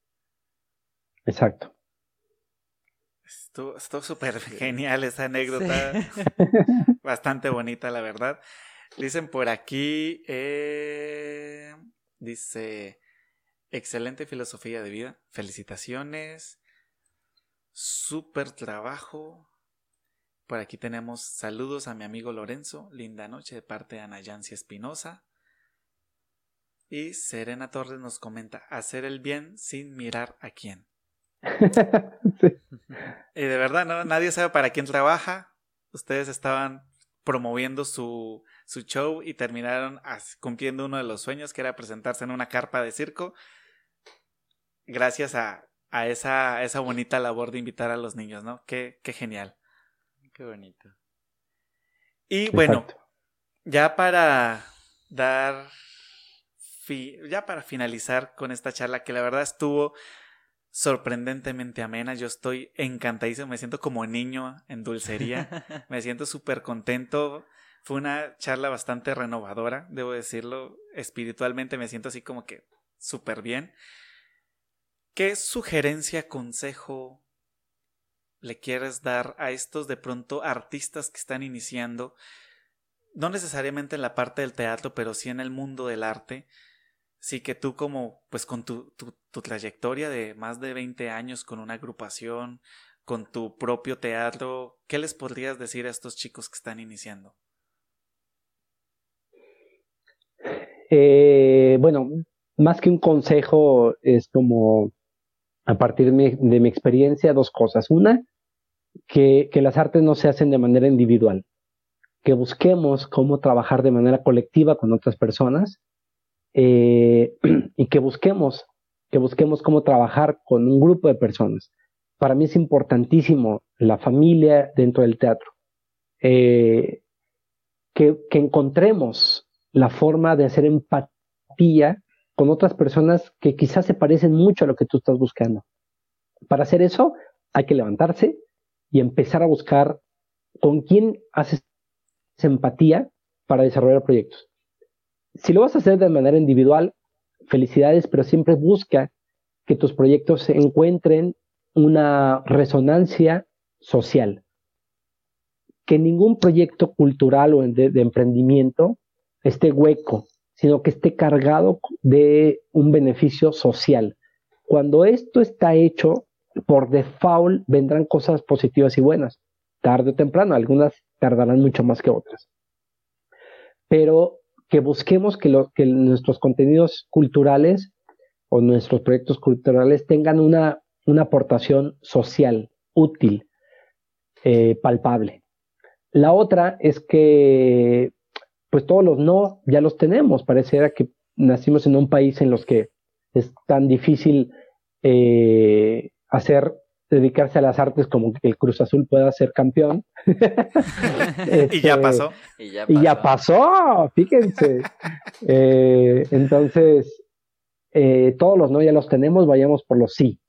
Exacto. Estuvo súper genial esa anécdota. [LAUGHS] Bastante bonita, la verdad. Dicen por aquí, eh, dice, excelente filosofía de vida, felicitaciones, súper trabajo. Por aquí tenemos saludos a mi amigo Lorenzo, linda noche de parte de Ana Yancy Espinosa. Y Serena Torres nos comenta, hacer el bien sin mirar a quién. [LAUGHS] Y de verdad, ¿no? Nadie sabe para quién trabaja. Ustedes estaban promoviendo su, su show y terminaron cumpliendo uno de los sueños que era presentarse en una carpa de circo. Gracias a, a esa, esa bonita labor de invitar a los niños, ¿no? Qué, qué genial. Qué bonito. Y bueno, ya para dar, ya para finalizar con esta charla que la verdad estuvo sorprendentemente amena. Yo estoy encantadísimo, me siento como niño en dulcería, [LAUGHS] me siento súper contento. Fue una charla bastante renovadora, debo decirlo. Espiritualmente me siento así como que súper bien. ¿Qué sugerencia, consejo le quieres dar a estos de pronto artistas que están iniciando? No necesariamente en la parte del teatro, pero sí en el mundo del arte Sí, que tú como, pues con tu, tu, trayectoria de más de 20 años con una agrupación, con tu propio teatro, ¿qué les podrías decir a estos chicos que están iniciando? Eh, bueno, más que un consejo, es como a partir de mi experiencia, dos cosas. Una, que, que, las artes no se hacen de manera individual, que busquemos cómo trabajar de manera colectiva con otras personas eh, [CLEARS THROAT] y que busquemos, que busquemos cómo trabajar con un grupo de personas. Para mí es importantísimo la familia dentro del teatro. Eh, que, que encontremos la forma de hacer empatía con otras personas que quizás se parecen mucho a lo que tú estás buscando. Para hacer eso hay que levantarse y empezar a buscar con quién haces empatía para desarrollar proyectos si lo vas a hacer de manera individual, felicidades, pero siempre busca que tus proyectos encuentren una resonancia social. Que ningún proyecto cultural o de, de emprendimiento esté hueco, sino que esté cargado de un beneficio social. Cuando esto está hecho, por default vendrán cosas positivas y buenas, tarde o temprano, algunas tardarán mucho más que otras. Pero que busquemos que, nuestros contenidos culturales o nuestros proyectos culturales tengan una, una aportación social, útil, eh, palpable. La otra es que, pues todos los no ya los tenemos. Pareciera que nacimos en un país en los que es tan difícil eh, hacer dedicarse a las artes como que el Cruz Azul pueda ser campeón. [LAUGHS] y ya este, pasó. Y ya pasó, fíjense. [LAUGHS] Eh, entonces, eh, todos los no ya los tenemos, vayamos por los sí.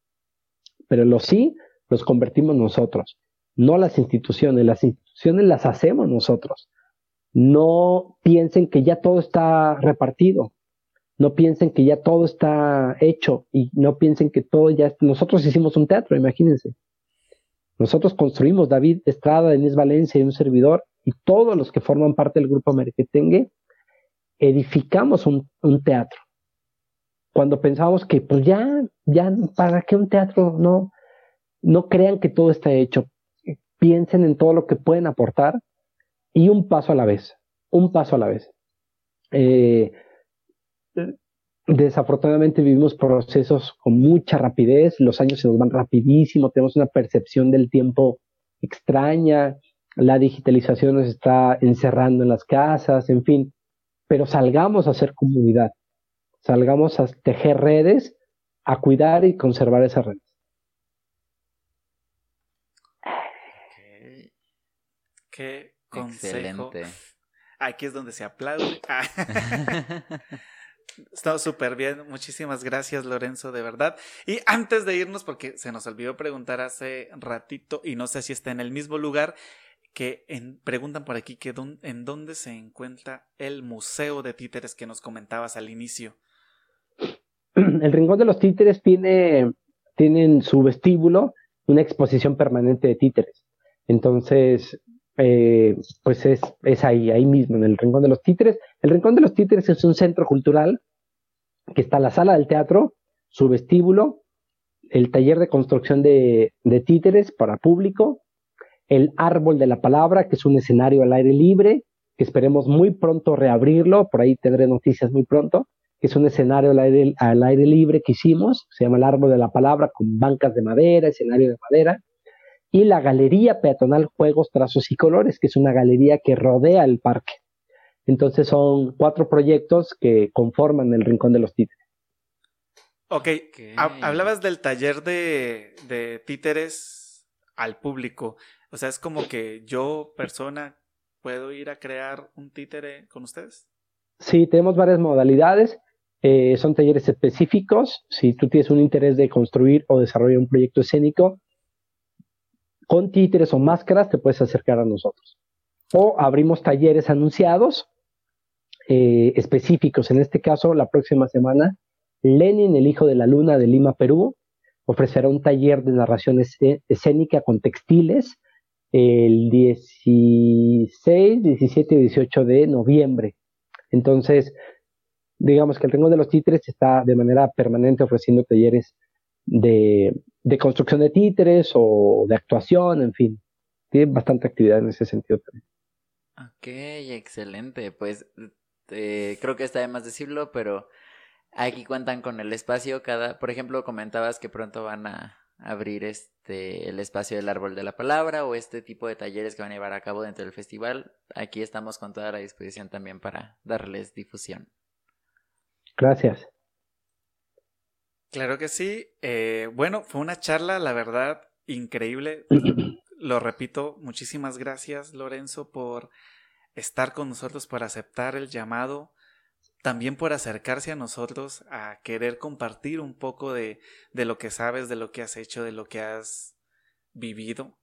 Pero los sí los convertimos nosotros, no las instituciones. Las instituciones las hacemos nosotros. No piensen que ya todo está repartido. No piensen que ya todo está hecho y no piensen que todo ya... Nosotros hicimos un teatro, imagínense. Nosotros construimos David Estrada, Denise Valencia y un servidor y todos los que forman parte del grupo Merequetengue edificamos un, teatro. Cuando pensábamos que pues ya, ya, ¿para qué un teatro? No, no crean que todo está hecho. Piensen en todo lo que pueden aportar y un paso a la vez, un paso a la vez. Eh, desafortunadamente vivimos procesos con mucha rapidez, los años se nos van rapidísimo, tenemos una percepción del tiempo extraña, la digitalización nos está encerrando en las casas, en fin, pero salgamos a hacer comunidad, salgamos a tejer redes, a cuidar y conservar esas redes. Qué consejo. Aquí es donde se aplaude. [LAUGHS] Está súper bien. Muchísimas gracias, Lorenzo, de verdad. Y antes de irnos, porque se nos olvidó preguntar hace ratito, y no sé si está en el mismo lugar, que preguntan por aquí que en dónde se encuentra el Museo de Títeres que nos comentabas al inicio. [CLEARS THROAT] El Rincón de los Títeres tiene, tiene en su vestíbulo una exposición permanente de títeres. Entonces, eh, pues es, es ahí, ahí mismo, en el Rincón de los Títeres. El Rincón de los Títeres es un centro cultural que está la sala del teatro, su vestíbulo, el taller de construcción de, títeres para público, el árbol de la palabra, que es un escenario al aire libre, que esperemos muy pronto reabrirlo, por ahí tendré noticias muy pronto, que es un escenario al aire, al aire libre que hicimos, se llama el árbol de la palabra, con bancas de madera, escenario de madera, y la Galería Peatonal Juegos, Trazos y Colores, que es una galería que rodea el parque. Entonces son cuatro proyectos que conforman el Rincón de los Títeres. Ok, hablabas del taller de, de títeres al público. O sea, es como que yo, persona, puedo ir a crear un títere con ustedes. Sí, tenemos varias modalidades. Eh, son talleres específicos. Si tú tienes un interés de construir o desarrollar un proyecto escénico, con títeres o máscaras te puedes acercar a nosotros. O abrimos talleres anunciados eh, específicos. En este caso, la próxima semana, Lenin, el hijo de la luna de Lima, Perú, ofrecerá un taller de narración escénica con textiles el 16, 17 y 18 de noviembre. Entonces, digamos que el Rincón de los Títeres está de manera permanente ofreciendo talleres de, de construcción de títeres o de actuación, en fin. Tiene bastante actividad en ese sentido también. Ok, excelente. Pues eh, creo que está de más decirlo, pero aquí cuentan con el espacio. Cada, por ejemplo, comentabas que pronto van a abrir este el espacio del árbol de la palabra o este tipo de talleres que van a llevar a cabo dentro del festival. Aquí estamos con toda la disposición también para darles difusión. Gracias. Claro que sí. Eh, bueno, fue una charla, la verdad, increíble. [CLEARS THROAT] Lo repito, muchísimas gracias, Lorenzo, por estar con nosotros, por aceptar el llamado, también por acercarse a nosotros, a querer compartir un poco de, de lo que sabes, de lo que has hecho, de lo que has vivido.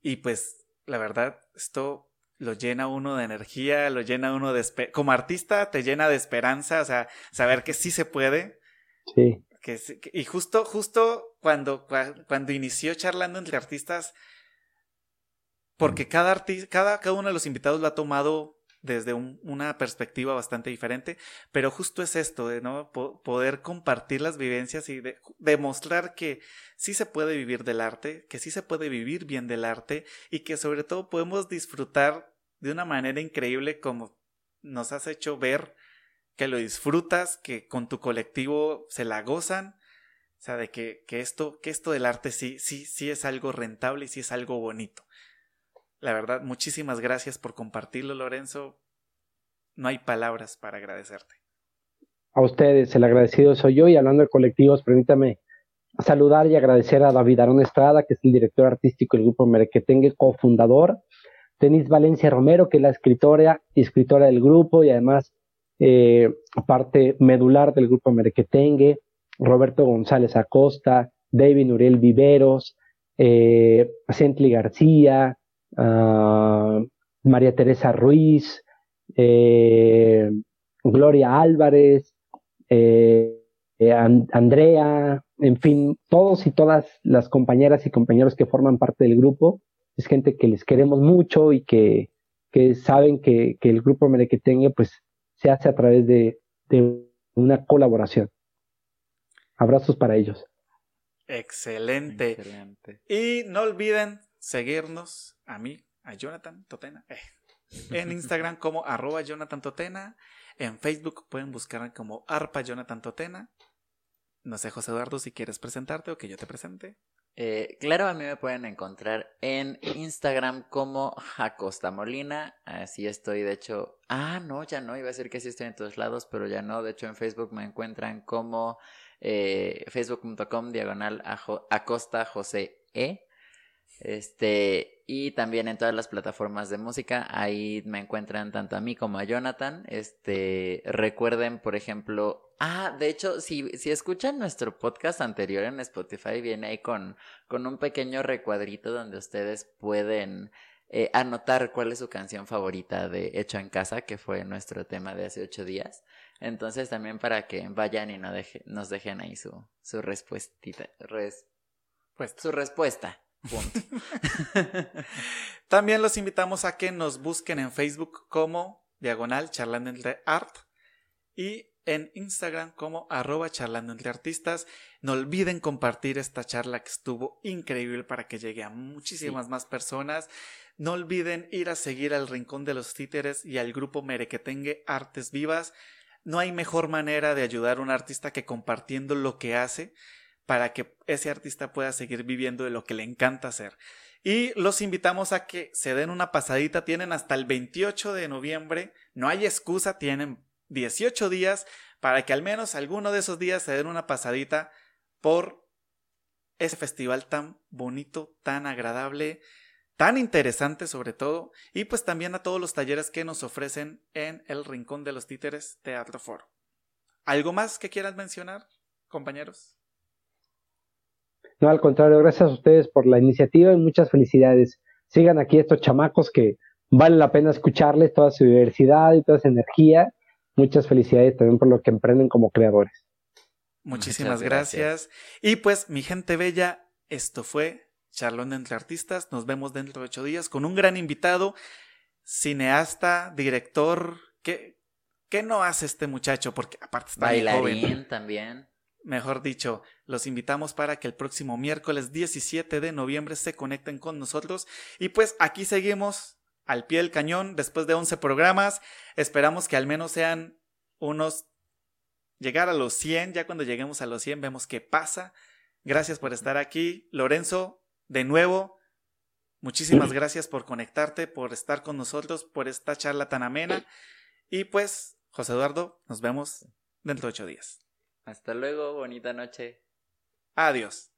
Y pues, la verdad, esto lo llena uno de energía, lo llena uno de... Como artista te llena de esperanza, o sea, saber que sí se puede. Sí y justo, justo cuando, cuando inició charlando entre artistas, porque cada, artista, cada, cada uno de los invitados lo ha tomado desde una perspectiva bastante diferente, pero justo es esto, de ¿no? poder compartir las vivencias y demostrar que sí se puede vivir del arte, que sí se puede vivir bien del arte y que sobre todo podemos disfrutar de una manera increíble como nos has hecho ver que lo disfrutas, que con tu colectivo se la gozan. O sea, de que, que, esto, que esto del arte sí, sí, sí es algo rentable y sí es algo bonito. La verdad, muchísimas gracias por compartirlo, Lorenzo. No hay palabras para agradecerte. A ustedes, el agradecido soy yo. Y hablando de colectivos, permítame saludar y agradecer a David Arón Estrada, que es el director artístico del grupo Merequetengue, cofundador. Denise Valencia Romero, que es la escritora escritora del grupo y además eh, parte medular del grupo Merequetengue. Roberto González Acosta, David Uriel Viveros, eh, García, ah, María Teresa Ruiz, eh, Gloria Álvarez, eh, Andrea, en fin, todos y todas las compañeras y compañeros que forman parte del grupo. Es gente que les queremos mucho y que, saben que, el grupo Merequetengue pues se hace a través de una colaboración. Abrazos para ellos. Excelente. Y no olviden seguirnos a mí, a Jonathan Totena, eh, en [LAUGHS] Instagram como arroba Jonathan Totena. En Facebook pueden buscarme como arpa Jonathan Totena. No sé, José Eduardo, si quieres presentarte o que yo te presente. Eh, claro, a mí me pueden encontrar en Instagram como Jacosta Molina. Así estoy, de hecho. Ah, no, ya no. Iba a decir que sí estoy en todos lados, pero ya no. De hecho, en Facebook me encuentran como eh, facebook.com diagonal acosta José E. Este, y también en todas las plataformas de música, ahí me encuentran tanto a mí como a Jonathan. Este, recuerden, por ejemplo, ah, de hecho, si, si escuchan nuestro podcast anterior en Spotify, viene ahí con, con un pequeño recuadrito donde ustedes pueden eh, anotar cuál es su canción favorita de Hecho en Casa, que fue nuestro tema de hace ocho días. Entonces también para que vayan y no deje, nos dejen ahí su, su respuestita, pues, su respuesta. Punto. [LAUGHS] también los invitamos a que nos busquen en Facebook como Diagonal Charlando entre Art y en Instagram como arroba charlando entre artistas. No olviden compartir esta charla que estuvo increíble para que llegue a muchísimas más personas. No olviden ir a seguir al Rincón de los Títeres y al grupo Merequetengue Artes Vivas. No hay mejor manera de ayudar a un artista que compartiendo lo que hace para que ese artista pueda seguir viviendo de lo que le encanta hacer. Y los invitamos a que se den una pasadita. Tienen hasta el 28 de noviembre. No hay excusa, tienen 18 días para que al menos alguno de esos días se den una pasadita por ese festival tan bonito, tan agradable tan interesante sobre todo, y pues también a todos los talleres que nos ofrecen en el Rincón de los Títeres Teatro Foro. ¿Algo más que quieras mencionar, compañeros? No, al contrario, gracias a ustedes por la iniciativa y muchas felicidades. Sigan aquí estos chamacos que vale la pena escucharles toda su diversidad y toda su energía. Muchas felicidades también por lo que emprenden como creadores. Muchísimas gracias. Y pues, mi gente bella, esto fue Charlón entre Artistas. Nos vemos dentro de ocho días con un gran invitado, cineasta, director. ¿Qué, qué no hace este muchacho? Porque aparte está Bailarín joven. también. Mejor dicho, los invitamos para que el próximo miércoles 17 de noviembre se conecten con nosotros. Y pues aquí seguimos al pie del cañón después de 11 programas. Esperamos que al menos sean unos... Llegar a los 100, ya cuando lleguemos a los 100 vemos qué pasa. Gracias por estar aquí. Lorenzo, de nuevo, muchísimas gracias por conectarte, por estar con nosotros, por esta charla tan amena. Y pues, José Eduardo, nos vemos dentro de ocho días. Hasta luego, bonita noche. Adiós.